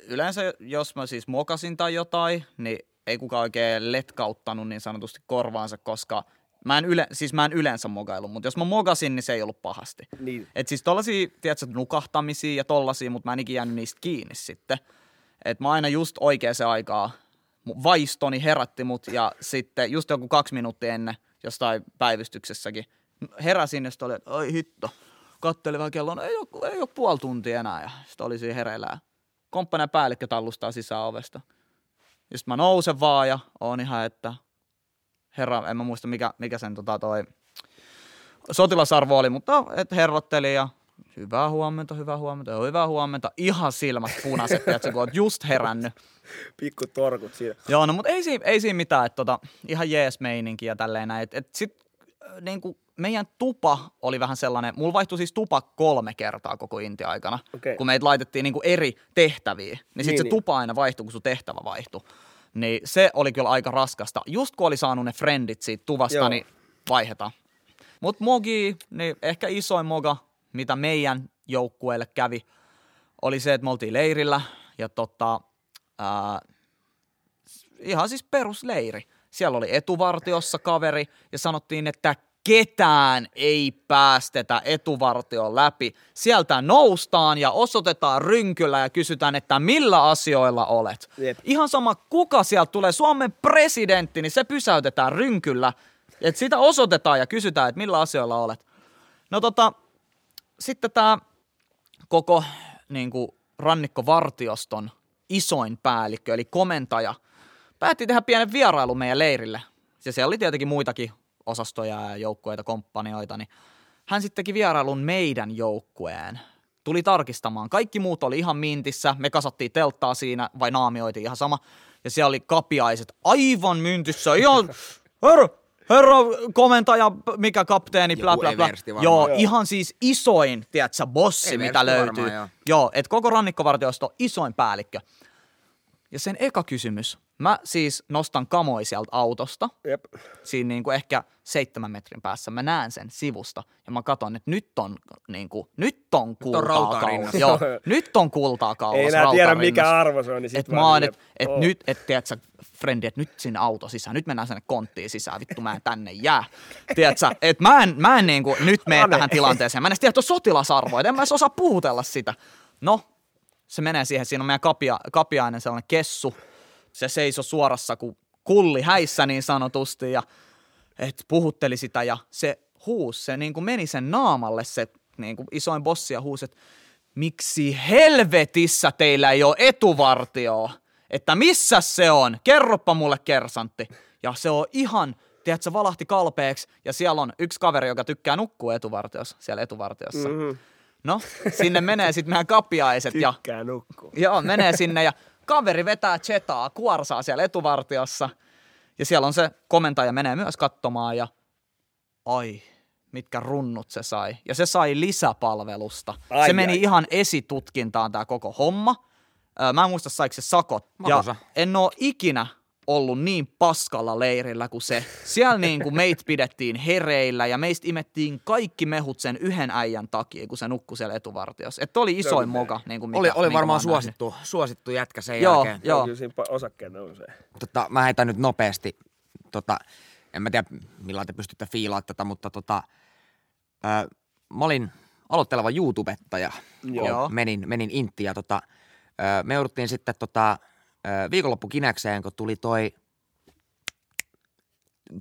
yleensä jos mä siis mokasin tai jotain, niin ei kukaan oikein letkauttanut niin sanotusti korvaansa, koska mä en, yle, siis mä en yleensä mogailu, mutta jos mä mogasin, niin se ei ollut pahasti. Niin. Et siis tollasia, tiedätkö, nukahtamisia ja tollasia, mutta mä en ikinä jäänyt niistä kiinni sitten. Et mä aina just oikeaan aikaa, mun vaistoni herätti mut ja sitten just joku kaksi minuuttia ennen jostain päivystyksessäkin heräsin ja sitten oli, että oi hitto, kattelin vähän kelloa, no ei ole, ei ole puoli tuntia enää ja sitten oli siinä hereillä ja komppanen päällikkö tallustaa sisään ovesta. Ja sitten mä nousen vaan ja oon ihan, että herra, en mä muista mikä, mikä sen tota toi sotilasarvo oli, mutta et herrotteli ja hyvää huomenta, hyvää huomenta, hyvää huomenta. Ihan silmät punaiset, tiedätkö, kun oot just herännyt. Pikku torkut siinä. Joo, no mutta ei, siinä, ei siinä mitään, että tota, ihan jees meininki ja tälleen näin. Et, et sit äh, niin kuin meidän tupa oli vähän sellainen, mulla vaihtui siis tupa kolme kertaa koko Intia aikana, Okei. kun meitä laitettiin niin kuin eri tehtäviä. Niin, niin sit Niin, se niin. tupa aina vaihtui, kun sun tehtävä vaihtui. Niin se oli kyllä aika raskasta. Just kun oli saanut ne friendit siitä tuvasta. Joo. niin vaihdetaan. Mutta mogi, niin ehkä isoin moga, mitä meidän joukkueelle kävi, oli se, että me oltiin leirillä ja tota, ää, ihan siis perusleiri. Siellä oli etuvartiossa kaveri ja sanottiin, että ketään ei päästetä etuvartion läpi. Sieltä noustaan ja osoitetaan rynkyllä ja kysytään, että millä asioilla olet. Jep. Ihan sama, kuka sieltä tulee, Suomen presidentti, niin se pysäytetään rynkyllä. Et sitä osoitetaan ja kysytään, että millä asioilla olet. No tota, sitten tämä koko niin kuin, rannikkovartioston isoin päällikkö, eli komentaja, päätti tehdä pienen vierailun meidän leirille. Ja siellä oli tietenkin muitakin osastoja ja joukkueita, komppanioita, niin hän sitten teki vierailun meidän joukkueen. Tuli tarkistamaan. Kaikki muut oli ihan mintissä. Me kasattiin telttaa siinä, vai naamioitiin ihan sama. Ja siellä oli kapiaiset aivan myntissä. Ihan, herra komentaja, mikä kapteeni, bla bla bla. Joo, Joo. ihan siis isoin, tiedätkö, bossi, Eversti mitä löytyy. varmaan, joo. Joo, että koko rannikkovartiosto isoin päällikkö. Ja sen eka kysymys. Mä siis nostan kamoi sieltä autosta, Jep. siinä niin kuin ehkä seitsemän metrin päässä. Mä näen sen sivusta ja mä katson, että nyt on, niin kuin, nyt on kultaa kaulas. rinnassa. Joo, nyt on kultaa kaulas. Ei enää tiedä mikä arvo se on, niin sit Et vaan mä oon, että et oo. nyt, et tiedätkö, frendi, että nyt sinne auto sisään, nyt mennään sinne konttiin sisään, vittu mä en tänne jää. Tiedätkö, että mä en, mä en niinku, nyt mene Ane. tähän tilanteeseen, mä en edes tiedä, että on sotilasarvoa, että en mä edes osaa puhutella sitä. No, se menee siihen, siinä on meidän kapia, kapiainen sellainen kessu, se seisoi suorassa kuin kulli häissä niin sanotusti ja et puhutteli sitä ja se huus, se niin kuin meni sen naamalle se niin kuin isoin bossi ja huusi, että miksi helvetissä teillä ei ole etuvartioa? Että missä se on? Kerroppa mulle kersantti. Ja se on ihan, tiedätkö, valahti kalpeeksi ja siellä on yksi kaveri, joka tykkää nukkua etuvartiossa, siellä etuvartiossa. Mhm. No, sinne menee sitten meidän kapiaiset ja Tykkää nukkua. Joo, menee sinne ja kaveri vetää chetaa, kuorsaa siellä etuvartiossa. Ja siellä on se komentaja menee myös katsomaan ja ai, mitkä runnut se sai. Ja se sai lisäpalvelusta. Ai, se meni ai. ihan esitutkintaan tämä koko homma. Mä en muista saiko se sakot. Ja en oo ikinä ollut niin paskalla leirillä kuin se. Siellä niin kuin meitä pidettiin hereillä ja meistä imettiin kaikki mehut sen yhden äijän takia, kun se nukkui siellä etuvartiossa. Että oli isoin moka. Niin kuin mikä, Oli, oli varmaan nähnyt. suosittu, suosittu jätkä sen Joo, jälkeen. joo. Kyllä siinä osakkeet nousee. Tota, mä heitän nyt nopeasti, tota, en mä tiedä millä te pystytte fiilaamaan tätä, mutta tota, ö, mä olin aloitteleva YouTubettaja, Joo. menin, menin intiin ja tota, ö, me jouduttiin sitten tota, viikonloppukinäkseen, kun tuli toi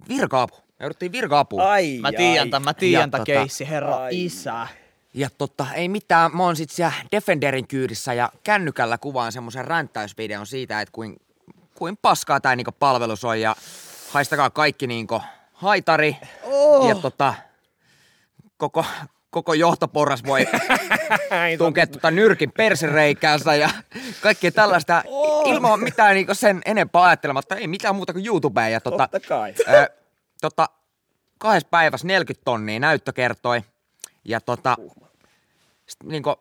virka-apu. Me jouduttiin virka-apuun. Ai, Mä tiedän tämän, mä tiedän Ja tämän tota- keissi, herra Ai. isä. Ja tota, ei mitään, mä oon sit siellä Defenderin kyydissä ja kännykällä kuvaan semmoisen ränttäysvideon siitä, että kuin, kuin paskaa tää niinku palvelus on ja haistakaa kaikki niinku haitari. Oh. Ja tota, koko, koko johtoporras voi tunkea tota nyrkin persereikäänsä ja kaikkea tällaista oh. ilman mitään niinku sen enempää ajattelematta. Ei mitään muuta kuin YouTubeen. Ja tota, Totta kai. Ö, tota, kahdessa päivässä 40 tonnia näyttö kertoi. Ja tota, sit niinku,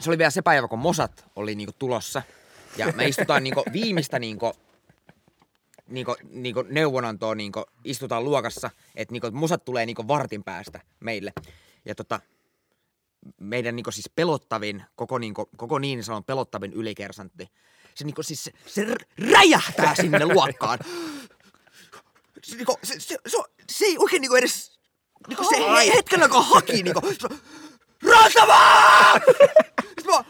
se oli vielä se päivä, kun Mosat oli niinku tulossa. Ja me istutaan niinku viimeistä niinku, niinku, niinku neuvonantoa niinku, istutaan luokassa, että niinku, Mosat tulee niinku vartin päästä meille. Ja tota, meidän niinku siis pelottavin, koko, niinku, koko niin sanon pelottavin ylikersantti. Se, niinku, siis, se, se räjähtää sinne luokkaan. Se, niinku, se, se, se, se ei oikein niinku edes, niinku se he, hetkellä kun haki, niinku, se, Rantavaa! Sitten mä,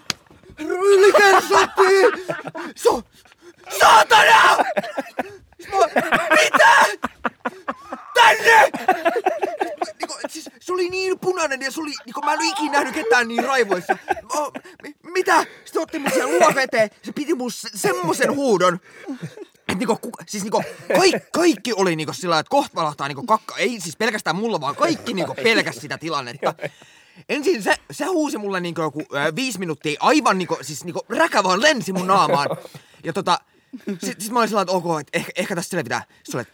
ylikersantti! Se on, saatana! Sitten mä, mitä? Tänne! Niinku, siis, se oli niin punainen ja se oli, niinku, mä en ole ikinä nähnyt ketään niin raivoissa. Mä, mi- mitä? Sitten otti mun siellä luokan eteen, se piti mun se- semmosen huudon. Et niinku, ku, siis niinku, kaikki, kaikki oli niinku sillä että kohta valahtaa niinku kakka. Ei siis pelkästään mulla, vaan kaikki niinku pelkäs sitä tilannetta. Ensin se, se huusi mulle niinku joku ö, viisi minuuttia aivan niinku, siis niinku räkä vaan lensi mun naamaan. Ja tota, sit, sit mä olin sellainen, että ok, että ehkä, ehkä tästä selvitään. Sitten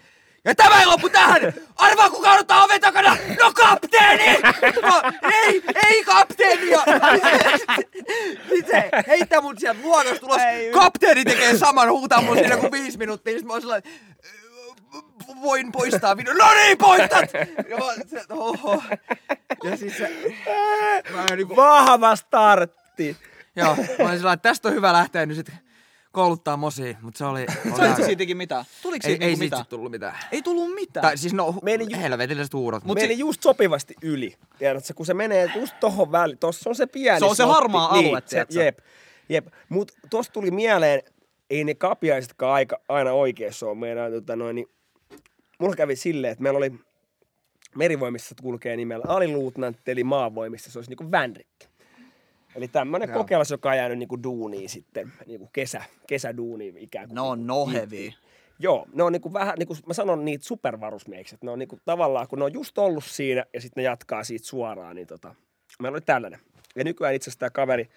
ja tämä ei loppu tähän! Arvaa kuka odottaa oven takana! No kapteeni! Mä, ei, ei kapteeni! Ja, sit se heittää mut sieltä luokasta ulos. Kapteeni tekee saman, huutaa mun siinä kuin viisi minuuttia. Sitten mä oon sellainen, voin poistaa video. No niin, poistat! Ja mä, se, oho. Ja siis se, mä niinku, Vahva startti. joo, mä olin sellainen, että tästä on hyvä lähteä nyt sitten kouluttaa Mosia, mutta se oli... oli Sait sä aika- siitäkin mitään? Tuliko Ei, siitä ei niinku siitä mitään? tullut mitään. Ei tullut mitään. Tai siis no, Meni ju- helvetilliset huudot. Mut Meni si- just sopivasti yli. Tiedätkö, kun se menee just tohon väliin. Tossa on se pieni Se on se harmaa alue, niin, se? Jep, jep. Mut tossa tuli mieleen, ei ne kapiaisetkaan aika, aina oikeassa ole. Meidän, tota noin, niin, mulla kävi silleen, että meillä oli merivoimissa kulkee nimellä aliluutnantti, eli maavoimissa se olisi niinku vänrikki. Eli tämmöinen Joo. kokeilas, joka on jäänyt niinku duuniin sitten, niinku kesä, kesäduuniin ikään kuin. No, no heavy. Joo, ne on niinku vähän, niinku mä sanon niitä supervarusmieksi, että ne on niinku tavallaan, kun ne on just ollut siinä ja sitten ne jatkaa siitä suoraan, niin tota, meillä oli tällainen. Ja nykyään itse asiassa tämä kaveri,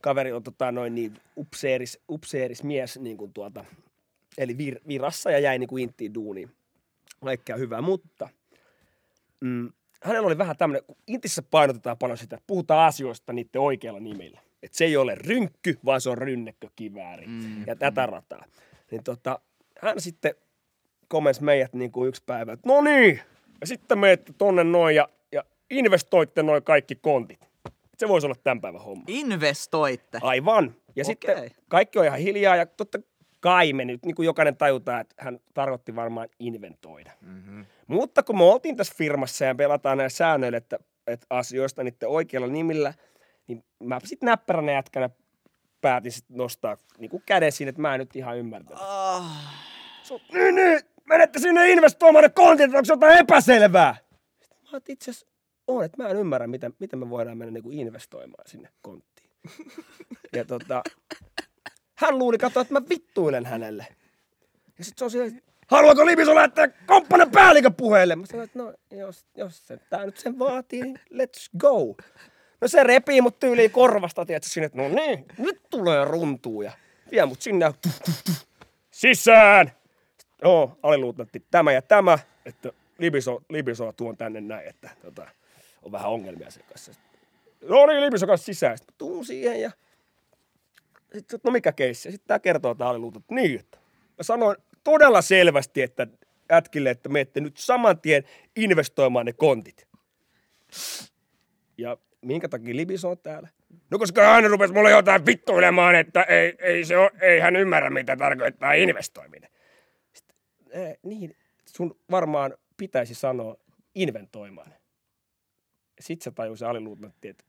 kaveri on tota noin niin upseeris, upseeris mies niin kuin tuota, eli vir, virassa ja jäi niin kuin inttiin duuniin. Kaikkea hyvää, mutta mm, hänellä oli vähän tämmöinen, kun Intissä painotetaan paljon sitä, että puhutaan asioista niiden oikealla nimillä. Että se ei ole rynkky, vaan se on rynnäkkökivääri mm. ja tätä rataa. Niin tota, hän sitten komensi meidät niin kuin yksi päivä, että no niin, ja sitten menette tonne noin ja, ja investoitte noin kaikki kontit. Se voisi olla tämän päivän homma. Investoitte. Aivan. Ja Okei. sitten kaikki on ihan hiljaa ja totta kai me nyt, niin kuin jokainen tajutaan, että hän tarkoitti varmaan inventoida. Mm-hmm. Mutta kun me oltiin tässä firmassa ja pelataan näillä säännöillä, että, että asioista niiden oikealla nimillä, niin mä sitten näppäränä jätkänä päätin sit nostaa niin kuin käden siinä, että mä en nyt ihan ymmärtänyt. Ah, So, niin, niin, menette sinne investoimaan ne kontit, onko jotain epäselvää? Sitten mä oon itse asiassa, on, että mä en ymmärrä, miten, miten me voidaan mennä niinku investoimaan sinne konttiin. ja tota, hän luuli katsoa, että mä vittuilen hänelle. Ja sitten se on silleen, että haluaako Libiso lähteä komppanen päällikön puheelle? Mä sanoin, että no, jos, jos se, tää nyt sen vaatii, niin let's go. No se repii mut tyyliin korvasta, tiedätkö, sinne, että no niin, nyt tulee runtuu ja vie mut sinne tuh, tuh, tuh, sisään. Joo, aliluutnantti tämä ja tämä, että Libiso, Libisoa tuon tänne näin, että tota, on vähän ongelmia sen kanssa. No niin, Libiso kanssa sisään. Sitten tuun siihen ja sitten, no mikä keissi? Sitten tämä kertoo tämä aliluutnantti. Niin, että mä sanoin todella selvästi, että ätkille, että menette nyt saman tien investoimaan ne kontit. Ja minkä takia Libiso on täällä? No koska hän rupesi mulle jotain vittuilemaan, että ei, ei, se ole, ei hän ymmärrä, mitä tarkoittaa investoiminen. Sitten, äh, niin, sun varmaan pitäisi sanoa inventoimaan. Sitten se tajui se aliluutnantti, että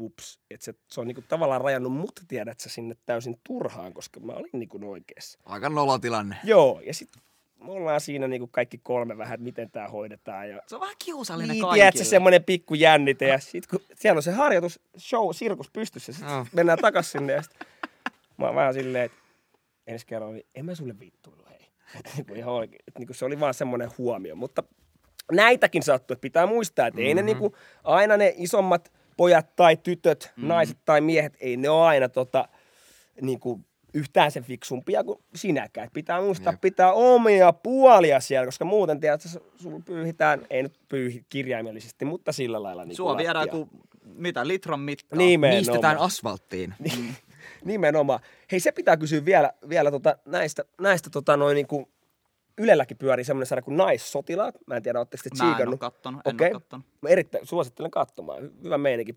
ups, että se, se on niinku tavallaan rajannut mut, tiedät sä, sinne täysin turhaan, koska mä olin niinku oikeassa. Aika nolotilanne. Joo, ja sitten me ollaan siinä niinku kaikki kolme vähän, että miten tämä hoidetaan. Ja se on vähän kiusallinen niin, kaikille. tiedätkö, semmoinen pikku jännite. Ja sit kun siellä on se harjoitus, show, sirkus pystyssä, sit Joo. mennään takas sinne. Ja sit, mä oon vähän silleen, että ensi kerralla, niin en mä sulle vittuilu, hei. Että niinku ihan oikein, että niinku se oli vaan semmoinen huomio. Mutta näitäkin sattuu, että pitää muistaa, että mm-hmm. ei ne niinku, aina ne isommat pojat tai tytöt, mm-hmm. naiset tai miehet, ei ne ole aina tota, niinku, yhtään sen fiksumpia kuin sinäkään. Pitää muistaa Jep. pitää omia puolia siellä, koska muuten tiedät, että sulla pyyhitään, ei nyt pyyhi kirjaimellisesti, mutta sillä lailla. Niin Sua viedään kuin, mitä, litran mittaa. Nimenomaan. Niistetään asfalttiin. Nimenomaan. Hei, se pitää kysyä vielä, vielä tota, näistä, näistä tota, noin niin kuin Ylelläkin pyörii semmoinen sarja kuin Naissotilaat. Mä en tiedä, ootteko te Mä en oo tsiikannut. kattonut, en Okei. kattonut. Mä erittäin suosittelen katsomaan. Hy- Hyvä meininki.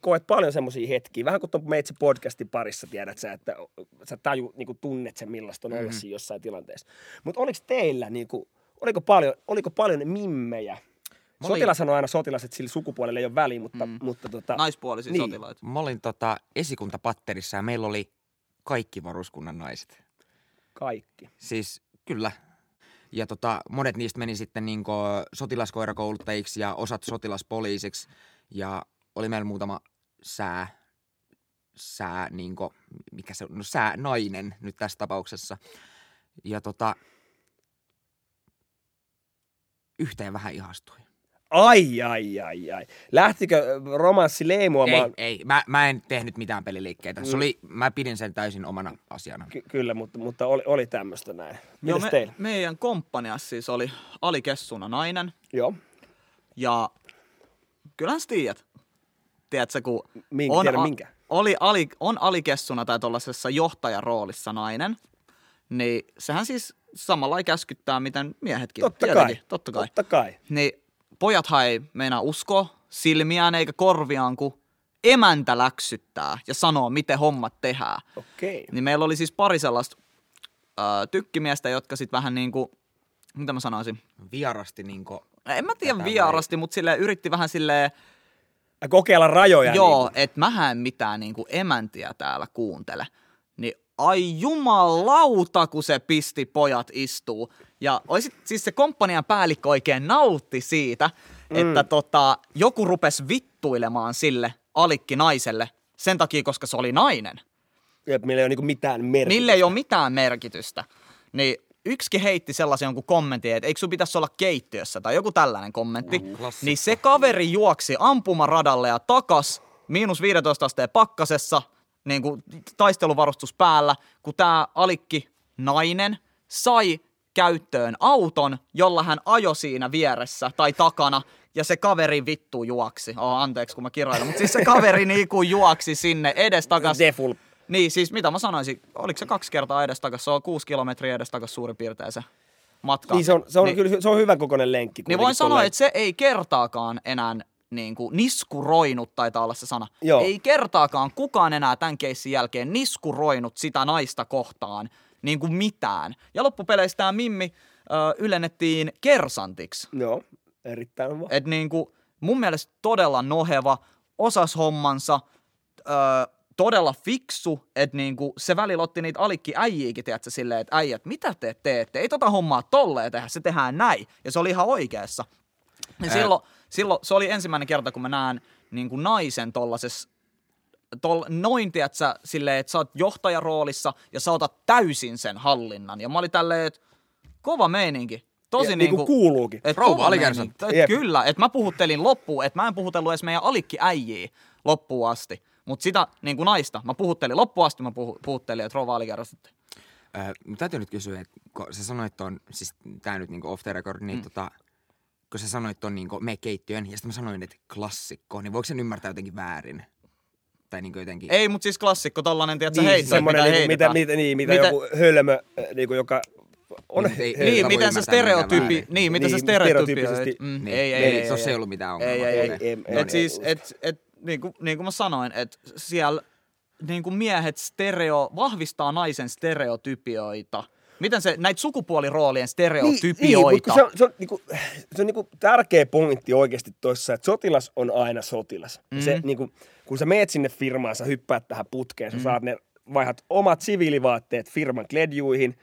Koet paljon semmoisia hetkiä. Vähän kuin tuon Meitsi podcastin parissa tiedät sä, että sä taju, niin kuin tunnet sen, millaista on olla Mhm. siinä jossain tilanteessa. Mutta oliko teillä, niin kuin, oliko, paljon, oliko paljon mimmejä? Mä olin- Sotilas sanoo aina sotilas, että sillä sukupuolella ei ole väliä, mutta, Mm. mutta tota, Naispuolisia Niin. sotilaita. Mä olin tota esikuntapatterissa ja meillä oli kaikki varuskunnan naiset. kaikki. Siis kyllä. Ja tota, monet niistä meni sitten niinku sotilaskoirakouluttajiksi ja osat sotilaspoliisiksi. Ja oli meillä muutama sää, sää niinku, mikä se on, no sää nainen nyt tässä tapauksessa. Ja tota, yhteen vähän ihastui. Ai, ai, ai, ai. Lähtikö romanssi leimuamaan? Ei, ei. Mä, mä en tehnyt mitään peliliikkeitä. Se Mm. oli, mä pidin sen täysin omana asiana. Ky- kyllä, mutta, mutta oli, oli tämmöistä näin. Joo, Mitäs me, teillä? meidän komppaniassa siis oli alikessuna nainen. Joo. Ja kyllähän sä tiedät. Tiedätkö, kun Minkä, tiedän minkä. Oli, ali, on alikessuna tai tuollaisessa johtajaroolissa nainen, niin sehän siis samalla ei käskyttää, miten miehetkin. Totta Tietenkin, kai. Totta kai. Totta kai. Niin pojathan ei meinaa uskoa silmiään eikä korviaan, kun emäntä läksyttää ja sanoo, miten hommat tehdään. Okei. Niin meillä oli siis pari sellaista ää, tykkimiestä, jotka sitten vähän niin kuin, mitä mä sanoisin, Vierasti niinku, en mä tiedä Tätä vierasti, mutta sille yritti vähän silleen, Ja Kokeilla rajoja. joo, Niin että mähän en mitään niinku emäntiä täällä kuuntele. Niin ai jumalauta, kun se pisti pojat istuu. Ja oisit, siis se komppanian päällikkö oikein nautti siitä, mm. että tota, joku rupesi vittuilemaan sille alikki naiselle sen takia, koska se oli nainen. kuin, millä ei ole niin mitään merkitystä. Mille ei ole mitään merkitystä. Niin yksikin heitti sellaisen jonkun kommentin, että eikö sun pitäisi olla keittiössä tai joku tällainen kommentti. klassikko. Niin se kaveri juoksi ampumaradalle ja takas miinus 15 asteen pakkasessa, niin kuin taisteluvarustus päällä, kun tämä alikki nainen sai käyttöön auton, jolla hän ajo siinä vieressä tai takana, ja se kaveri vittu juoksi. Oh, anteeksi, kun mä kirjoitan, mutta siis se kaveri niinku juoksi sinne edestakas. Deful. Niin, siis mitä mä sanoisin, oliko se kaksi kertaa edestakas, se on kuusi kilometriä edestakas suurin piirtein se matka. Niin se on, se on, Niin- kyllä, se on hyvän kokoinen lenkki. niin voin sanoa, että se ei kertaakaan enää niin kuin niskuroinut, taitaa olla se sana. Joo. Ei kertaakaan kukaan enää tämän keissin jälkeen niskuroinut sitä naista kohtaan niin kuin mitään. Ja loppupeleissä tämä Mimmi ö, ylennettiin kersantiksi. Joo, erittäin hyvä. Et niin kuin, mun mielestä todella noheva, osas hommansa, ö, todella fiksu, että niinku se välillä otti niitä alikki äijiäkin, tiedätkö, silleen, että äijät, mitä te teette? Ei tota hommaa tolleen tehdä, se tehdään näin. Ja se oli ihan oikeassa. Ja silloin, silloin, se oli ensimmäinen kerta, kun mä näen niin kuin naisen tollasessa tol, noin, tiedätkö, silleen, että sä oot johtajaroolissa ja sä otat täysin sen hallinnan. Ja mä olin tälleen, että kova meininki. Tosi Ja, niin niin kuin kuuluukin. Et Rouva. Jep. Et Kyllä, että mä puhuttelin loppuun, että mä en puhutellut edes meidän alikki äijiä loppuun asti. Mutta sitä niin kuin naista, mä puhuttelin loppuun asti, mä puhu, puhuttelin, että rouva. Äh, mun täytyy nyt kysyä, että kun sä sanoit ton, siis tää nyt niinku off the record, niin mm. tota, kun sä sanoit ton niinku me keittiön, ja sitten mä sanoin, että klassikko, niin voiko sen ymmärtää jotenkin väärin? Tai niinku jotenkin... Ei, mutta siis klassikko, tollanen, tiedätkö, Niin, heitto, semmoinen, mitä niinku, mitä, heitetään. mitä, niin, mitä Mitä- joku hölmö, äh, niinku, joka on... Niin, ei- Niin, Ei voi miten se mitään niin, miten se Niin, stereotyyppisesti. mm, Niin, ei, ei, ei, ei, tossa ei, ei ollut mitään ongelmaa. Ei, ei, ei. Ei, ei, et siis, et, et, niin, kuin, niin kuin mä sanoin, että siellä niin kuin miehet stereo, vahvistaa naisen stereotypioita. Miten se, näitä sukupuoliroolien Niin, stereotypioita. mutta se on, se on, niinku, se on niinku tärkeä pointti oikeasti tuossa, että sotilas on aina sotilas. Mm. Se, niinku, kun sä meet sinne firmaan, sä hyppäät tähän putkeen, sä mm. saat ne, vaihdat omat siviilivaatteet firman kledjuihin,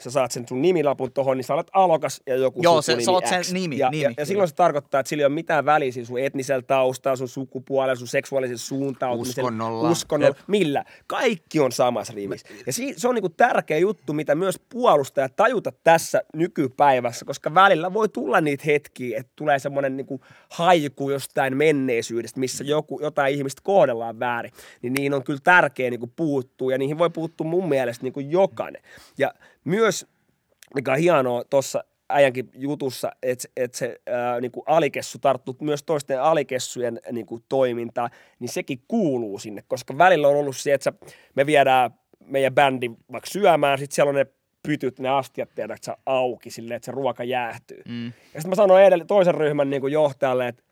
sä saat sen sun nimilapun tohon, niin sä olet alokas ja joku Joo, se- sä oot sen nimi, ja, nimi, ja, ja silloin se tarkoittaa, että sillä ei ole mitään väliä siis sun etnisellä taustalla, sun sukupuolella, sun seksuaalisella suuntautumisella. Uskonnolla. Uskonnolla. Millä? Kaikki on samassa rivissä. Ja si- se on niinku tärkeä juttu, mitä myös puolustaa tajuta tässä nykypäivässä, koska välillä voi tulla niitä hetkiä, että tulee semmoinen niinku haiku jostain menneisyydestä, missä joku, jotain ihmistä kohdellaan väärin. Niin niihin on kyllä tärkeä niinku puuttua ja niihin voi puuttua mun mielestä niinku jokainen. Ja myös, mikä on hienoa tuossa äijänkin jutussa, että et se ää, niinku alikessu tarttuu myös toisten alikessujen niinku toimintaan, niin sekin kuuluu sinne, koska välillä on ollut se, että sä- me viedään meidän bändi vaikka syömään, sitten siellä on ne pytyt, ne astiat tiedätkö, auki silleen, että se ruoka jäähtyy. Mm. Ja sitten mä sanoin edelle, toisen ryhmän niinku johtajalle, että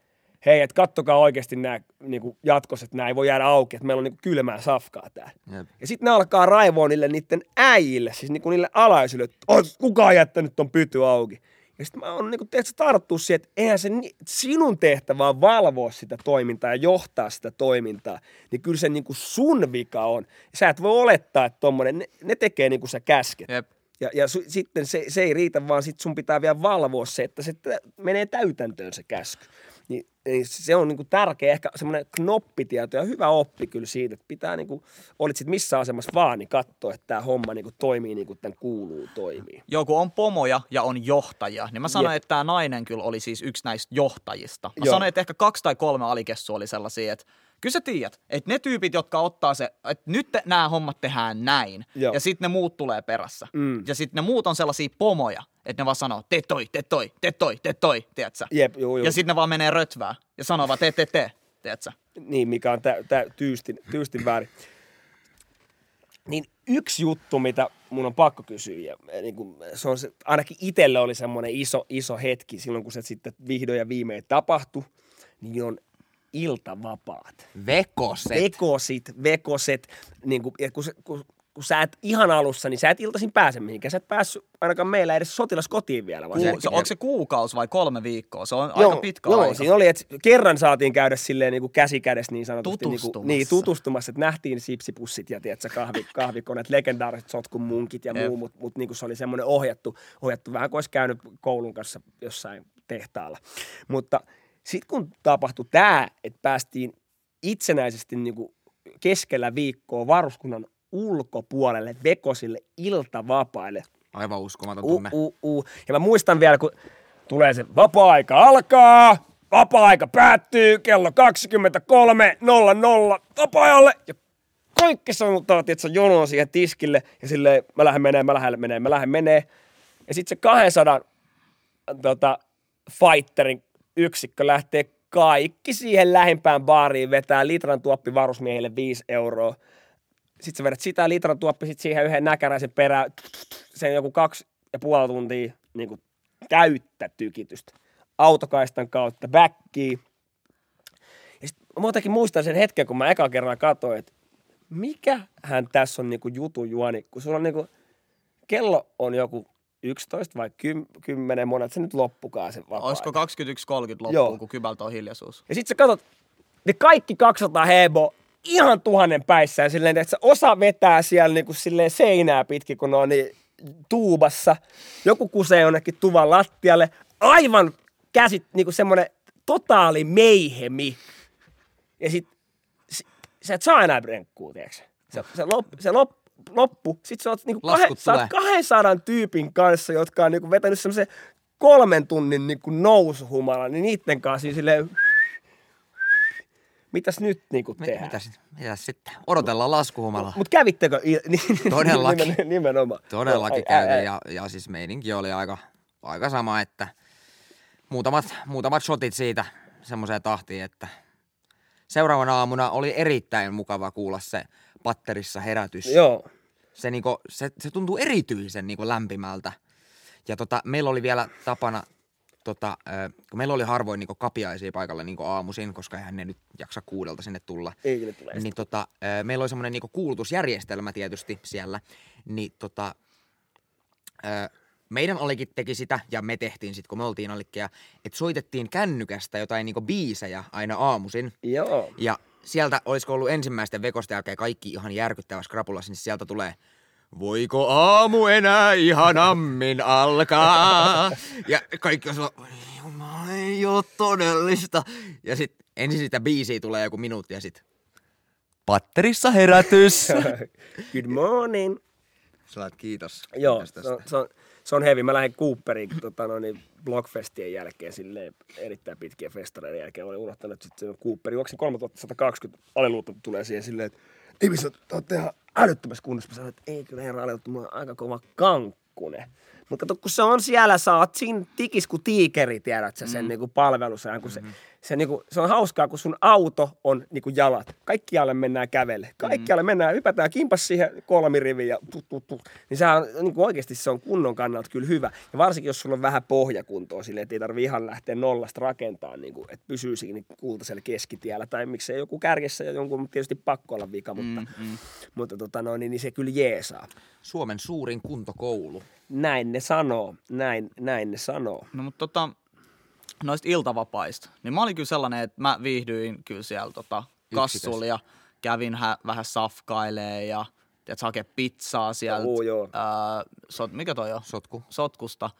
hei, että kattokaa oikeasti nämä niinku jatkossa, että nämä ei voi jäädä auki, että meillä on niinku kylmää safkaa täällä. Jep. Ja sitten ne alkaa raivoa niille niiden äijille, siis niinku niille alaisille, että "Oot kuka on jättänyt ton pyty auki. Ja sitten mä oon niinku, tiedätkö, tarttuu siihen, että eihän se ni- sinun tehtävä on valvoa sitä toimintaa ja johtaa sitä toimintaa. Niin kyllä se niinku sun vika on. Sä et voi olettaa, että tommonen, ne, ne tekee niin kuin sä käsket. Jep. Ja, ja su, sitten se, se ei riitä, vaan sit sun pitää vielä valvoa se, että se tä- menee täytäntöön se käsky. Niin, se on niinku tärkeä, ehkä semmoinen knoppitieto ja hyvä oppi kyllä siitä, että pitää niinku, olit sit missä asemassa vaan, niin katsoa, että tämä homma niinku toimii niin kuin tämän kuuluu toimii. Joku on pomoja ja on johtajia, niin mä sanoin, Jep. että tämä nainen kyllä oli siis yksi näistä johtajista. Mä Joo. sanoin, että ehkä kaksi tai kolme alikessua oli sellaisia, että kyllä sä tiedät, että ne tyypit, jotka ottaa se, että nyt nämä hommat tehdään näin, Joo. ja sitten ne muut tulee perässä. Mm. Ja sitten ne muut on sellaisia pomoja, että ne vaan sanoo, te toi, te toi, te toi, te toi, tiedätkö? Jep, juu, juu. Ja sitten ne vaan menee rötvää ja sanoo vaan, te, te, te, tiedätkö? Niin, mikä on tä, tä, tyystin, tyystin väärin. Niin yksi juttu, mitä mun on pakko kysyä, ja niin kun se on se, ainakin itselle oli semmoinen iso, iso hetki silloin, kun se sitten vihdoin ja viimein tapahtui, niin on iltavapaat. Vekoset. Vekosit, vekoset, niin kun, ja kun, kun, kun sä et ihan alussa, niin sä et iltaisin pääse mihinkään. Sä et päässyt ainakaan meillä edes sotilaskotiin vielä. Vaan Kuu, se, onko se kuukausi vai kolme viikkoa? Se on aika pitkä joo, aika. siinä oli, että kerran saatiin käydä silleen niin kuin käsi kädessä niin sanotusti. Niin, kuin, Tutustumassa. niin, tutustumassa, että nähtiin sipsipussit ja tiedätkö, kahvi, kahvikoneet, legendaariset sotkun munkit ja Jep. muu, mutta mut, niin kuin se oli semmoinen ohjattu, ohjattu, vähän kuin olisi käynyt koulun kanssa jossain tehtaalla. Mutta sitten kun tapahtui tämä, että päästiin itsenäisesti niin kuin keskellä viikkoa varuskunnan ulkopuolelle vekosille iltavapaille, Aivan uskomaton Uh, tunne. uh, uh. Ja mä muistan vielä, kun tulee se vapaa-aika alkaa, vapaa-aika päättyy kello 23.00 vapaa-ajalle. Ja kaikki sanoo, että se jono siihen tiskille ja silleen mä lähden menee, mä lähden menee, mä lähden menee. Ja sitten se 200 tota, fighterin yksikkö lähtee kaikki siihen lähimpään baariin vetää litran tuoppi varusmiehille 5 euroa. Sitten sä vedät sitä litran tuoppi sit siihen yhden näkäräisen perään. Sen joku kaksi ja puoli tuntia niin kuin täyttä tykitystä. Autokaistan kautta, backiin. Ja sit mä muutenkin muistan sen hetken, kun mä eka kerran katsoin, että mikähän tässä on niinku jutun juoni, kun sulla on niinku, kello on joku 11 vai 10, monet se nyt loppukaan se vapaa Olisiko 21.30 loppuun, Joo. kun kybältä on hiljaisuus? Ja sit sä katsot, ne kaikki 200 hebo ihan tuhannen päissään silleen, että osa vetää siellä niinku silleen seinää pitkin, kun ne on niin tuubassa. Joku kusee jonnekin tuvan lattialle. Aivan käsit, niinku semmonen totaali meihemi. Ja sit sä et saa enää brenkkuu, tiedätkö? Se, se, lop, se lop, loppu, sit sä oot, niinku kahe, sä oot tulee. 200 tyypin kanssa, jotka on niinku vetänyt semmoisen kolmen tunnin niinku nousuhumala, niin niitten kanssa siinä silleen, mitäs nyt niinku tehdään? Mitäs, mitäs sitten? Odotellaan laskuhumalla. Mutta kävittekö? i- niin- Todellakin. nimen- Nimenomaan. Todellakin käytiin ja, ja siis meininki oli aika, aika sama, että muutamat, muutamat shotit siitä semmoiseen tahtiin, että seuraavana aamuna oli erittäin mukava kuulla se patterissa herätys. Joo. Se, niinku, se, se tuntuu erityisen niinku lämpimältä. Ja tota, meillä oli vielä tapana, tota, kun meillä oli harvoin niinku kapiaisia paikalla niinku aamuisin, koska eihän ne nyt jaksa kuudelta sinne tulla. Ei ne tule. Niin tota, meillä oli semmoinen niinku kuulutusjärjestelmä tietysti siellä, niin tota, meidän olikin teki sitä, ja me tehtiin sitten, kun me oltiin allikkeja, että soitettiin kännykästä jotain niinku biisejä aina aamuisin, Joo. ja sieltä olisiko ollut ensimmäisten vekosten jälkeen kaikki ihan järkyttävä skrapulassa, niin sieltä tulee Voiko aamu enää ihanammin alkaa? Ja kaikki on sellainen, "Oi Jumala, ei ole todellista. Ja sitten ensin sitä biisiä tulee joku minuutti ja sitten patterissa herätys. Good morning. Sä kiitos. Joo, kiitos se on, se, on, se on heavy. Mä lähdin Cooperiin tota, no, niin Blockfestien jälkeen silleen erittäin pitkien festareiden jälkeen. Olin unohtanut sitten Cooperin. Juoksin 3120 aliluutta tulee siihen silleen, että ihmiset, te olette ihan älyttömässä kunnossa. Mä sanoin, että ei kyllä herra aliluutta, mulla on aika kova kankkune. Mutta kato, kun se on siellä, sä oot siinä tikis kuin tiikeri, tiedät sä sen mm. niinku palvelusajan, kun Mm-hmm. se, se, niinku, se on hauskaa, kun sun auto on niinku jalat. Kaikkialle mennään kävelle. Kaikkialle mennään, hypätään kimpas siihen kolmiriviin ja tut, tut, tut. Niin sehän on niinku oikeasti se on kunnon kannalta kyllä hyvä. Ja varsinkin, jos sulla on vähän pohjakuntoa silleen, että ei tarvi ihan lähteä nollasta rakentamaan, niinku, että pysyy siinä kultaisella keskitiellä. Tai miksei joku kärjessä ja jonkun tietysti pakko olla vika, mutta, mm, mm. mutta tota no, niin, niin se kyllä jeesaa. Suomen suurin kuntokoulu. Näin ne sanoo, näin, näin ne sanoo. No mutta tota, noista iltavapaista, niin mä olin kyllä sellainen, että mä viihdyin kyllä siellä tota, kassulla ja kävin hä- vähän safkailee ja tiedätkö, hakee pizzaa sieltä. Joo, joo. Ää, sot, mikä toi on? Sotku. Sotkusta.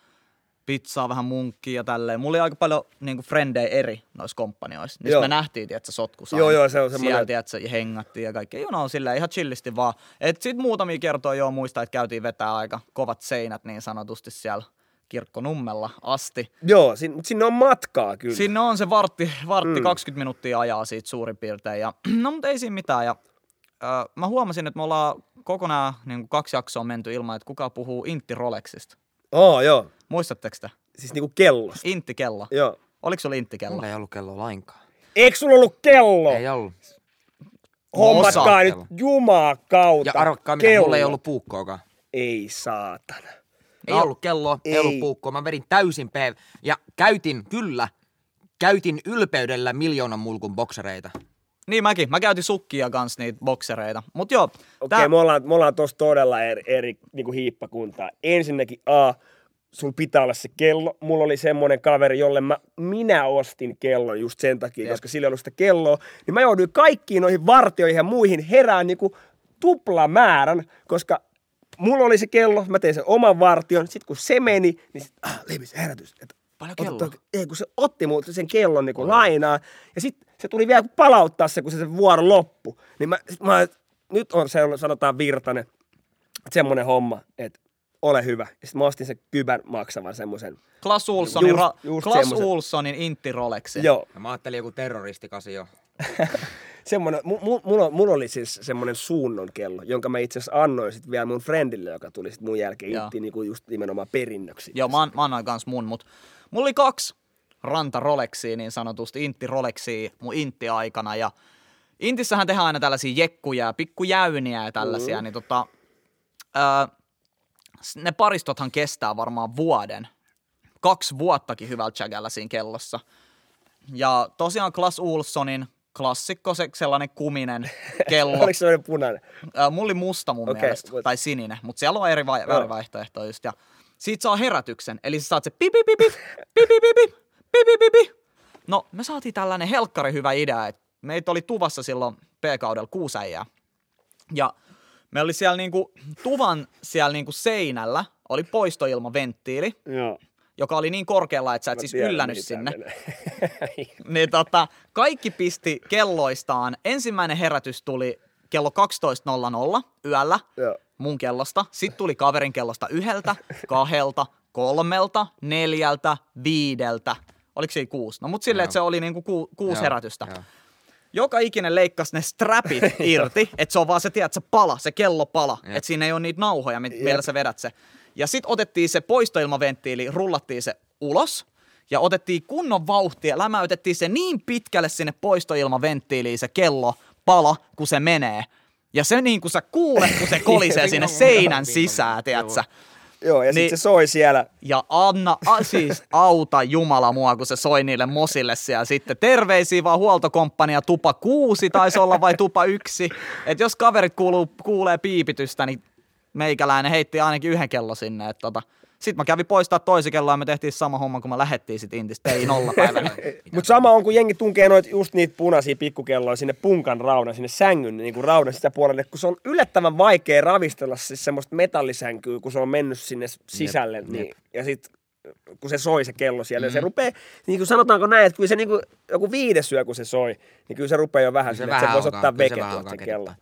Pizzaa, vähän munkkia ja tälleen. Mulla oli aika paljon niinku frendejä eri noissa kompanioissa. Niin me nähtiin, tiedätkö, sotkussa. Joo, joo, se on semmoinen- Siellä, tiedätkö, ja hengattiin ja kaikkea. Joo, no silleen ihan chillisti vaan. Et sit muutamia kertoja joo muista, että käytiin vetää aika kovat seinät niin sanotusti siellä kirkkonummella asti. Joo, sin, sinne on matkaa kyllä. Sinne on se vartti, vartti mm. 20 minuuttia ajaa siitä suurin piirtein. Ja, no mutta ei siinä mitään. Ja, ö, mä huomasin, että me ollaan kokonaan niin kaksi jaksoa menty ilman, että kuka puhuu Intti Rolexista. Oo, joo. Muistatteko te? Siis niinku kellosta. Intti kello. Joo. Oliko sulla Intti kello? Mulla ei ollut kelloa lainkaan. Eikö sulla ollut kello? Ei ollut. Hommatkaa nyt kello. jumaa kautta. Ja arvakkaa mitä, kello. mulla ei ollut puukkoakaan. Ei saatana. Ei No, ollut kelloa, ei. ei. ollut puukkoa. Mä vedin täysin PV. Ja käytin, kyllä, käytin ylpeydellä miljoonan mulkun boksereita. Niin mäkin. Mä käytin sukkia kans niitä boksereita. Mut joo. Okei, okay, me ollaan, me ollaan tossa todella eri, eri niin hiippakuntaa. Ensinnäkin A, sul pitää olla se kello. Mulla oli semmoinen kaveri, jolle mä, minä ostin kellon just sen takia, Jep. koska sillä ei ollut sitä kelloa. Niin mä jouduin kaikkiin noihin vartioihin ja muihin herään niinku tuplamäärän, koska mulla oli se kello, mä tein sen oman vartion. Sitten kun se meni, niin sit, ah, Levis, herätys. Et, Paljon ota kelloa? toi- Ei, kun se otti multa sen kellon niinku lainaa. Ja sitten se tuli vielä palauttaa se, kun se, se vuoro loppu. Niin mä, sit mä nyt on se, sanotaan Virtanen, semmoinen homma, että ole hyvä. Ja sitten mä ostin sen kybän maksavan semmoisen. Klas Ulssonin, Just- ra- just Klas. Ulssonin Intti Rolexi. Joo, Ja mä ajattelin joku terroristikasi jo. semmoinen, mu, mu, mulla, mulla oli siis semmoinen suunnon kello, jonka mä itse asiassa annoin sitten vielä mun friendille, joka tuli sitten mun jälkeen Joo. itti niinku just nimenomaan perinnöksi. Joo, mä, an- mä annoin kans mun, mut mulla oli kaksi ranta Rolexia niin sanotusti, Intti Rolexia mun Intti-aikana ja Intissähän tehdään aina tällaisia jekkuja ja pikkujäyniä ja tällaisia, mm. niin tota, öö, ne paristothan kestää varmaan vuoden. Kaksi vuottakin hyvällä chagällä siinä kellossa. Ja tosiaan Klas Ulssonin klassikko, se sellainen kuminen kello. Oliko se semmoinen punainen? Ää, mulla oli musta mun Okei, mielestä, mut- tai sininen, mutta siellä on eri vai- Joo. värivaihtoehtoja just. Ja siitä saa herätyksen, eli sä saat se pi pi pi pi, pi pi pi pi, pi pi pi pi. No, me saatiin tällainen helkkari hyvä idea, että meitä oli tuvassa silloin P-kaudella kuusi äijää. Ja me oli siellä niinku, tuvan siellä niinku seinällä, oli poistoilmaventtiili, Joo. Joka oli niin korkealla, että sä et Mä siis tiedän, yllännyt sinne. Niin tota, kaikki pisti kelloistaan. Ensimmäinen herätys tuli kello 12.00 yöllä Joo. mun kellosta. Sitten tuli kaverin kellosta yhdeltä, kahdelta, kolmelta, neljältä, viideltä. Oliko siinä kuusi? No mut silleen, että se oli niinku ku, kuusi Joo, herätystä. joo. Joka ikinen leikkasi ne strapit irti, että se on vaan se, tiedät, se pala, se kellopala, että siinä ei ole niitä nauhoja, mi- millä sä vedät se. Ja sit otettiin se poistoilmaventtiili, rullattiin se ulos ja otettiin kunnon vauhtia, lämäytettiin se niin pitkälle sinne poistoilmaventtiiliin se kello pala, kun se menee. Ja se niin kuin sä kuulet, kun se kolisee sinne seinän sisään, tiedätkö? Joo, ja Niin- sitten se soi siellä. Ja anna, a, siis auta Jumala mua, kun se soi niille mosille siellä sitten. Terveisiä vaan huoltokomppania tupa kuusi taisi olla vai tupa yksi. Että jos kaverit kuuluu, kuulee piipitystä, niin meikäläinen heitti ainakin yhden kello sinne. Et tota. Sitten mä kävin poistaa toisen kelloa ja me tehtiin sama homma, kun me lähettiin sit Intistä. Ei nolla päivänä. Mutta sama on, kun jengi tunkee noit just niitä punaisia pikkukelloja sinne punkan raudan, sinne sängyn niin kuin raudan sisäpuolelle, kun se on yllättävän vaikea ravistella siis semmoista metallisänkyä, kun se on mennyt sinne sisälle. Jep, niin, jep. ja sitten kun se soi se kello siellä, mm. se rupeaa, niin kuin sanotaanko näin, että kyllä se niin kuin, joku viides yö, kun se soi, niin kyllä se rupeaa jo vähän Se sille, että se voisi ottaa kyllä se veke vähän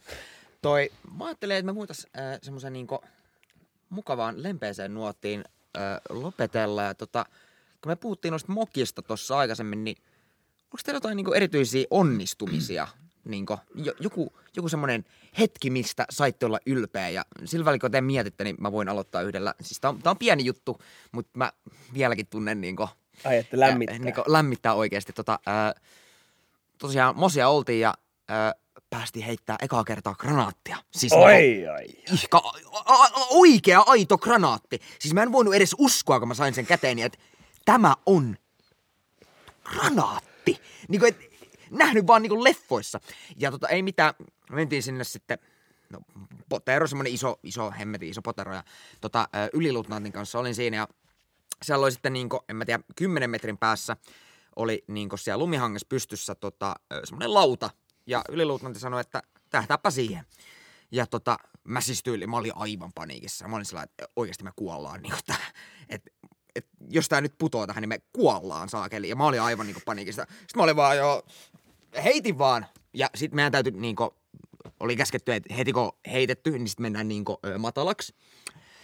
Toi, mä ajattelin, että me voitais äh, semmoisen niinku mukavaan lempeeseen nuottiin äh, lopetella. Ja tota, kun me puhuttiin noista mokista tuossa aikaisemmin, niin onko teillä jotain niinku erityisiä onnistumisia? Niinku, jo, joku joku semmoinen hetki, mistä saitte olla ylpeä. Ja sillä välillä, kun te mietitte, niin mä voin aloittaa yhdellä. Siis tää on, tää on pieni juttu, mutta mä vieläkin tunnen niinku, Ai, että lämmittää. Äh, niinku, lämmittää oikeasti. Tota, äh, tosiaan Mosia oltiin ja äh, päästiin heittää ekaa kertaa granaattia. Siis niinku- Oi, ai. ihka, a, a, oikea aito granaatti. Siis mä en voinut edes uskoa, kun mä sain sen käteeni, että tämä on granaatti. Niinku, et, nähnyt vaan niinku leffoissa. Ja tota, ei mitään, mentiin sinne sitten, no potero, semmonen iso, iso hemmeti, iso potero. Ja tota, ö, yliluutnantin kanssa olin siinä ja siellä oli sitten niinku, en mä tiedä, 10 metrin päässä oli niinku siellä lumihangessa pystyssä tota, ö, semmonen lauta. Ja yliluutnantti sanoi, että tähtääpä siihen. Ja tota, mä siis tyyli, mä olin aivan paniikissa. Mä olin sellainen, että oikeasti me kuollaan. Niin että, et, et, jos tää nyt putoo tähän, niin me kuollaan saakeli. Ja mä olin aivan niin paniikissa. Sitten mä olin vaan jo, heitin vaan. Ja sitten meidän täytyy niinku, oli käsketty, että heti kun heitetty, niin sitten mennään niinku ö, matalaksi.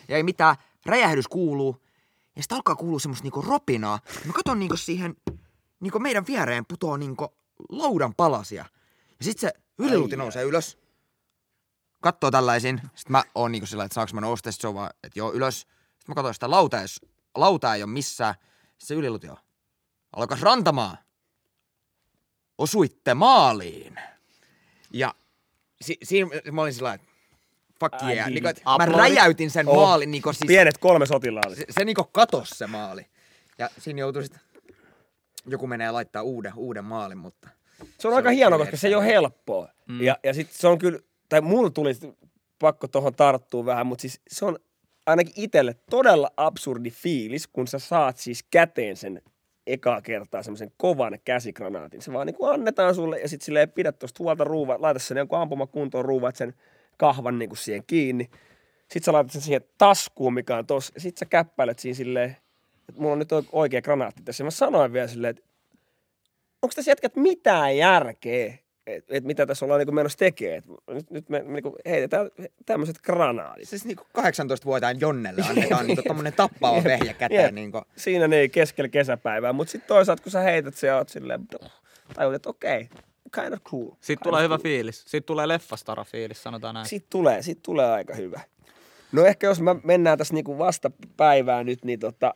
Ja ei mitään, räjähdys kuuluu. Ja sitten alkaa kuulua semmoista niinku ropinaa. Mä katson niinku siihen, niinku meidän viereen putoo niinku laudan palasia. Ja sitten se yliluuti nousee ylös. Kattoo tällaisin. Sitten mä oon niinku sillä, että saaks mä nousta. Sitten se on vaan, että joo ylös. Sitten mä katsoin sitä lautaa, jos lautaa ei ole missään. Sitten se yliluuti on. Alkas rantamaan. Osuitte maaliin. Ja si- siinä mä olin sillä että fuck I yeah. Niinku, it. että mä Aplodit. räjäytin sen Oh, maalin. Niinku, siis, Pienet kolme sotilaallista. se, se niinku katos se maali. Ja siinä joutui sitten, joku menee laittaa uuden, uuden maalin, mutta... Se on Se aika on hienoa, kyllä koska se ei ole helppoa. Mm. Ja, ja sitten se on kyllä, tai mulla tuli pakko tuohon tarttua vähän, mutta siis se on ainakin itselle todella absurdi fiilis, kun sä saat siis käteen sen ekaa kertaa semmoisen kovan käsikranaatin. Se vaan niin kuin annetaan sulle ja sitten silleen pidä tuosta huolta ruuva, laita sen jonkun ampuma kuntoon, ruuvat sen kahvan niin kuin siihen kiinni. Sitten sä laitat sen siihen taskuun, mikä on tossa. Sitten sä käppäilet siinä silleen, että mulla on nyt oikea granaatti tässä. Ja mä sanoin vielä silleen, että onko tässä jätkät mitään järkeä, että et mitä tässä ollaan niin menossa tekemään. Et nyt, nyt me, me niin heitetään tämmöiset granaadit. Siis niinku 18-vuotiaan Jonnelle annetaan niinku tommonen tappava vehje käteen. Niinku. Siinä ne ei keskellä kesäpäivää, mutta sitten toisaalta kun sä heität se ja oot silleen, tajut, että okei, kind of cool. Sitten kind tulee of hyvä cool. fiilis. Sitten tulee leffastara fiilis, sanotaan näin. Sitten tulee, sit tulee aika hyvä. No ehkä jos mä mennään tässä niinku vasta päivään nyt, niin tota,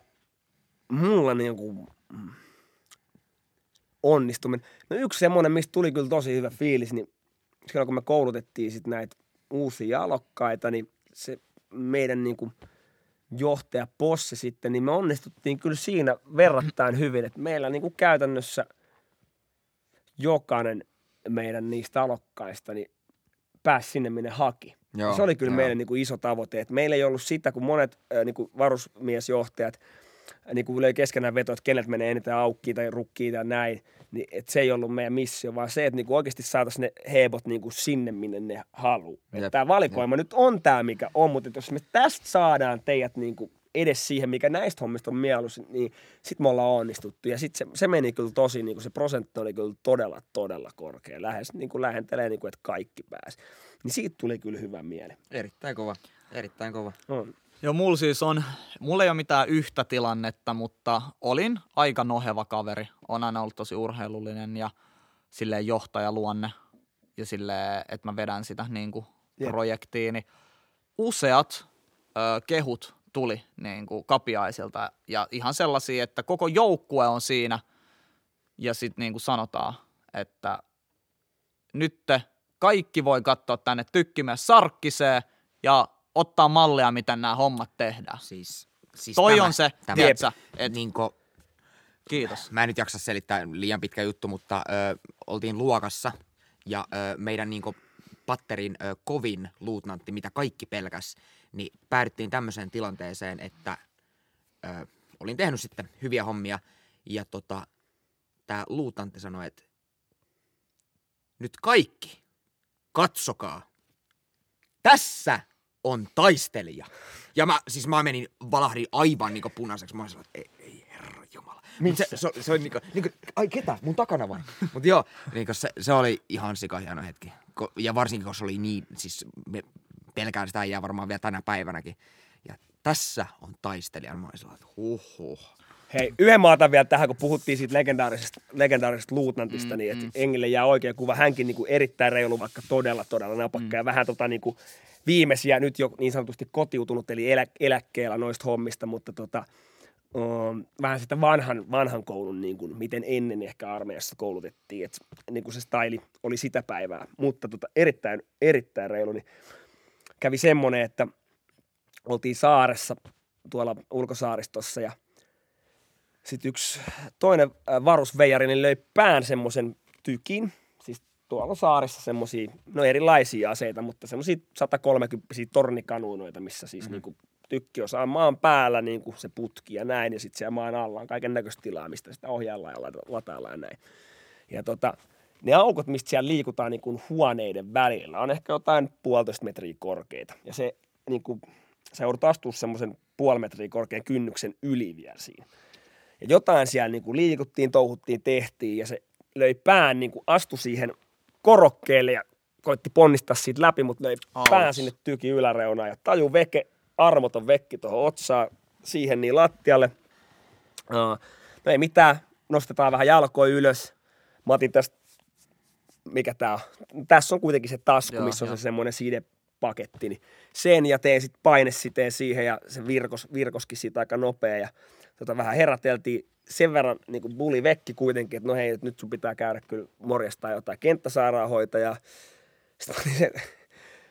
mulla niinku mm, onnistuminen. No yksi semmoinen, mistä tuli kyllä tosi hyvä fiilis, niin silloin kun me koulutettiin sit näitä uusia alokkaita, niin se meidän niinku johtaja Posse sitten, niin me onnistuttiin kyllä siinä verrattain hyvin, että meillä niinku käytännössä jokainen meidän niistä alokkaista niin pääsi sinne, minne haki. Joo, se oli kyllä joo. meidän niin kuin iso tavoite. että meillä ei ollut sitä, kun monet äh, niin kuin varusmiesjohtajat niin kuin löi keskenään veto, että kenet menee eniten aukkiin tai rukkiin tai näin, niin että se ei ollut meidän missio, vaan se, että niin kuin oikeasti saataisiin ne hebot niin kuin sinne, minne ne haluaa. Jep, Tämä valikoima nyt on tämä, mikä on, mutta jos me tästä saadaan teidät niin kuin edes siihen, mikä näistä hommista on mieluisin, niin sitten me ollaan onnistuttu. Ja sitten se, se meni kyllä tosi, niin kuin se prosentti oli kyllä todella, todella korkea. Lähes niin kuin lähentelee, niin kuin, että kaikki pääsi. Niin siitä tuli kyllä hyvä mieli. Erittäin kova. Erittäin kova. On. Joo, mulla siis on, mulla ei ole mitään yhtä tilannetta, mutta olin aika noheva kaveri. On aina ollut tosi urheilullinen ja silleen johtajaluonne ja silleen, että mä vedän sitä niin kuin Jep. projektiin. Niin useat ö, kehut tuli niin kuin kapiaisilta ja ihan sellaisia, että koko joukkue on siinä ja sitten niin kuin sanotaan, että nyt kaikki voi katsoa tänne tykkimään sarkkiseen ja ottaa mallia, miten nämä hommat tehdään. Siis, siis Toi tämä, on se, tämä, tiedätkö, et, Niinku, kiitos. mä en nyt jaksa selittää liian pitkä juttu, mutta ö, oltiin luokassa ja ö, meidän niinku patterin ö, kovin luutnantti, mitä kaikki pelkäs, niin päädyttiin tämmöiseen tilanteeseen, että ö, olin tehnyt sitten hyviä hommia ja tota, tämä luutnantti sanoi, että nyt kaikki, katsokaa, tässä on taistelija. Ja mä, siis mä menin, valahdin aivan niinku punaiseksi. Mä sanoin, että ei, ei herra jumala. Mut Se, se, se, oli niinku, niinku, ai ketä, mun takana vai? Mut joo, niinku se, se oli ihan sikahieno hetki. Ko, ja varsinkin, kun se oli niin, siis me pelkään sitä jää varmaan vielä tänä päivänäkin. Ja tässä on taistelija. Mä olin sellainen, että huh huh. Hei, yhden maata vielä tähän, kun puhuttiin siitä legendaarisesta, legendaarisesta luutnantista, mm, niin että mm. Engille jää oikea kuva. Hänkin niin kuin erittäin reilu, vaikka todella, todella napakka. Mm. Ja vähän tota niin kuin viimeisiä, nyt jo niin sanotusti kotiutunut, eli elä, eläkkeellä noista hommista, mutta tota, um, vähän sitä vanhan, vanhan koulun, niin kuin, miten ennen ehkä armeijassa koulutettiin. Että niin kuin se staili oli sitä päivää. Mutta tota, erittäin, erittäin reilu, niin kävi semmoinen, että oltiin saaressa tuolla ulkosaaristossa ja sitten yksi toinen äh, varusveijari niin löi pään semmoisen tykin, tuolla saarissa semmoisia, no erilaisia aseita, mutta semmoisia 130 tornikanuunoita, missä siis mm-hmm. niinku tykki osaa maan päällä niinku se putki ja näin, ja sitten siellä maan alla on kaiken näköistä tilaa, mistä sitä ohjaillaan ja lata- lataillaan ja näin. Ja tota, ne aukot, mistä siellä liikutaan niin kuin huoneiden välillä, on ehkä jotain puolitoista metriä korkeita. Ja se niin kuin, sä joudut astua semmoisen puoli metriä korkean kynnyksen yli vielä siinä. Ja jotain siellä niin kuin liikuttiin, touhuttiin, tehtiin ja se löi pään, niin kuin astui siihen korokkeelle ja koitti ponnistaa siitä läpi, mutta löi Auts. pään sinne tyki yläreunaan ja taju veke, armoton vekki tuohon otsaan, siihen niin lattialle. No ei mitään, nostetaan vähän jalkoja ylös. Mä otin tästä, mikä tää on, tässä on kuitenkin se tasku, Joo, missä on joo. se semmoinen sidepaketti, niin sen ja teen sitten painesiteen siihen ja se virkos, virkoskin siitä aika nopea ja tota, vähän heräteltiin sen verran niin kuin buli vekki kuitenkin, että no hei, nyt sun pitää käydä kyllä morjastaa jotain kenttäsairaanhoitajaa. Sitten oli se,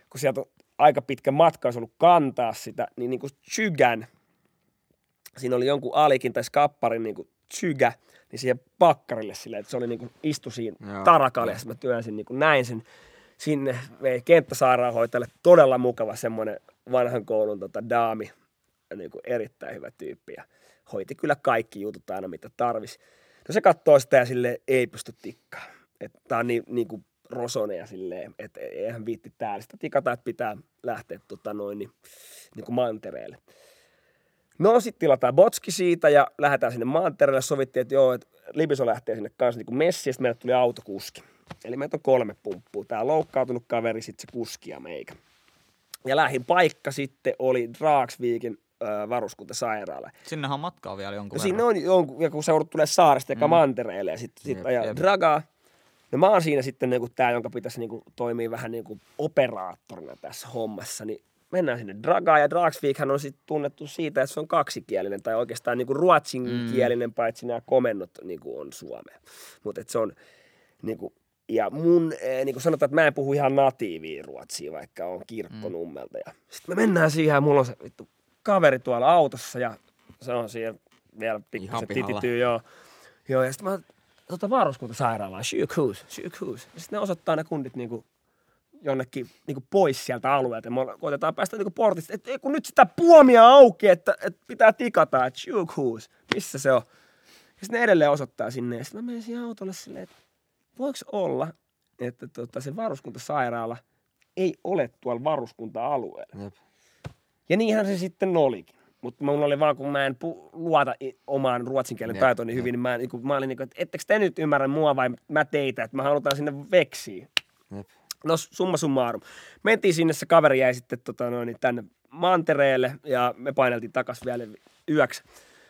kun sieltä on aika pitkä matka olisi ollut kantaa sitä, niin, niin kuin tsygän, siinä oli jonkun alikin tai skapparin niin kuin tsygä, niin siihen pakkarille silleen, että se oli niin kuin istu siinä Joo, tarakalle, ja mä työnsin niin kuin näin sen sinne vei kenttäsairaanhoitajalle todella mukava semmoinen vanhan koulun tota, daami, niin kuin erittäin hyvä tyyppi ja hoiti kyllä kaikki jutut aina mitä tarvis. No se katsoo sitä ja sille ei pysty tikkaa. Että tää on niin, niin kuin rosone ja silleen, että eihän viitti täällä sitä tikata, että pitää lähteä tota noin niin, niin kuin mantereelle. No sitten tilataan botski siitä ja lähdetään sinne mantereelle. Sovittiin, että joo, että Libiso lähtee sinne kanssa niin kuin messiin, ja sitten meille tuli autokuski. Eli meitä on kolme pumppua. Tää loukkaantunut kaveri, sitten se kuski ja meikä. Ja lähin paikka sitten oli Draaksviikin varuskuntasairaala. Sinnehän on matkaa vielä jonkun No siinä on jonkun, ja kun sä joudut tulee saaresta eikä mantereelle ja sitten sit Jep, ajaa jep. dragaa. No mä oon siinä sitten niinku tää, jonka pitäisi niinku toimia vähän niinku operaattorina tässä hommassa, niin mennään sinne dragaan ja Dragsvikhan on sitten tunnettu siitä, että se on kaksikielinen tai oikeastaan niinku ruotsinkielinen, paitsi nämä komennot niinku on suomea. Mutta se on niinku, ja mun, niin kuin sanotaan, että mä en puhu ihan natiivia ruotsia, vaikka on kirkkonummelta. Ja sitten me mennään siihen ja mulla on se vittu kaveri tuolla autossa ja se on siellä vielä pikkusen pihalla. titityy, joo. Joo, ja sitten mä tota varuskuntasairaalaan, sjukhus. Ja sitten ne osoittaa ne kundit niinku jonnekin niinku pois sieltä alueelta. Ja me koitetaan päästä niinku portista, että kun nyt sitä puomia auki, että, että pitää tikata, että sjukhus, missä se on. Ja sitten ne edelleen osoittaa sinne. Ja sitten mä menen siihen autolle silleen, että voiko olla, että tota, se varuskuntasairaala ei ole tuolla varuskunta-alueella. Jep. Ja niinhän se sitten olikin. Mutta mulla oli vaan, kun mä en pu- luota omaan ruotsin kielen Jep, taitoon niin hyvin, niin mä, niin kuin, mä olin niin kuin, että ettekö te nyt ymmärrä mua vai mä teitä, että mä halutaan sinne veksiin. Jep. No summa summarum. Mentiin sinne, se kaveri jäi sitten tota, noin, tänne mantereelle ja me paineltiin takas vielä yöksi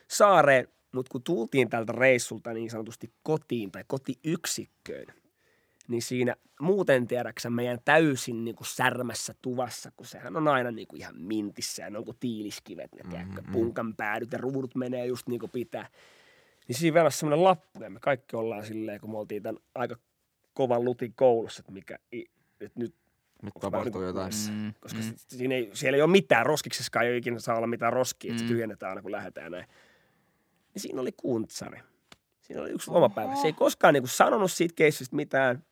saareen. Mutta kun tultiin tältä reissulta niin sanotusti kotiin tai kotiyksikköön, niin siinä muuten tiedäksä meidän täysin niin kuin särmässä tuvassa, kun sehän on aina niin kuin ihan mintissä ja ne on kuin tiiliskivet, ne tiedätkö, punkan päädyt ja ruudut menee just niin kuin pitää. Niin siinä vielä semmoinen lappu ja me kaikki ollaan silleen, kun me oltiin tämän aika kovan lutin koulussa, että mikä, että nyt Nyt tapahtuu niinku jotain. Mm, koska mm. siinä ei, siellä ei ole mitään, roskiksessakaan ei ole ikinä saa olla mitään roskia, että Mm. se tyhjennetään aina kun lähdetään näin. Niin siinä oli kuntsari. Siinä oli yksi lomapäivä. Se ei koskaan niinku sanonut siitä keissistä mitään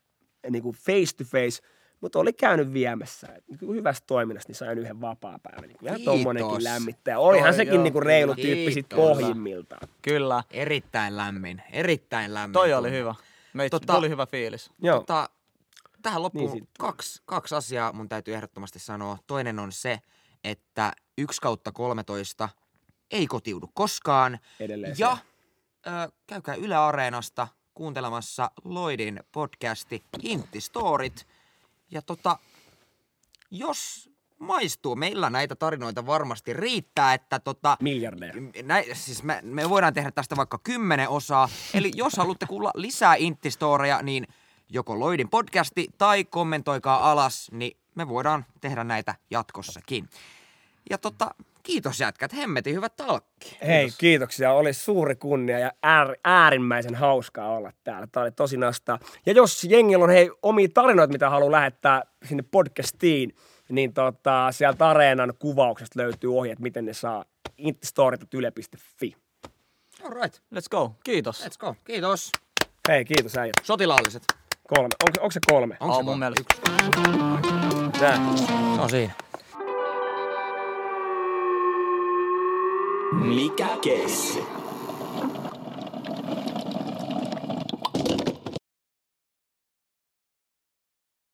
niinku face to face, mutta oli käynyt viemässä. Niinku hyvästä toiminnasta niin sain yhden vapaa-päivän. Niin vähän Kiitos. tommonenkin lämmittää. Olihan Toi sekin joo, niinku reilu kyllä. tyyppi sit Kiitos. pohjimmiltaan. Kyllä. Erittäin lämmin, erittäin lämmin. Toi oli hyvä. Meitä Tota- tuli hyvä fiilis. Joo. Tota, tähän loppuun Niin niin sit- kaksi, kaksi asiaa mun täytyy ehdottomasti sanoa. Toinen on se, että 1 kautta 13 ei kotiudu koskaan. Edelleen Ja se. ö, käykää Yle Areenasta kuuntelemassa Lloydin podcasti Intti Storit. Ja tota, jos maistuu, meillä näitä tarinoita varmasti riittää, että tota, Miljardeja. Näin, siis me, me voidaan tehdä tästä vaikka kymmenen osaa. Eli jos haluatte kuulla lisää Intti-storeja, niin joko Loidin podcasti tai kommentoikaa alas, niin me voidaan tehdä näitä jatkossakin. Ja tota, kiitos jätkät, hemmetin hyvät talkki. Hei, kiitoksia. Oli suuri kunnia ja äär, äärimmäisen hauskaa olla täällä. Tämä oli tosi nastaa. Ja jos jengillä on hei omia tarinoita, mitä haluaa lähettää sinne podcastiin, niin tota, sieltä Areenan kuvauksesta löytyy ohjeet, miten ne saa intistorit.yle.fi. All right, Let's go. Kiitos. let's go. Kiitos. Hei, kiitos äijät. Sotilaalliset. Kolme. Onko, onko se kolme? Onko Aa, se mun mielestä. Yksi. Se on siinä. Mikä kesti?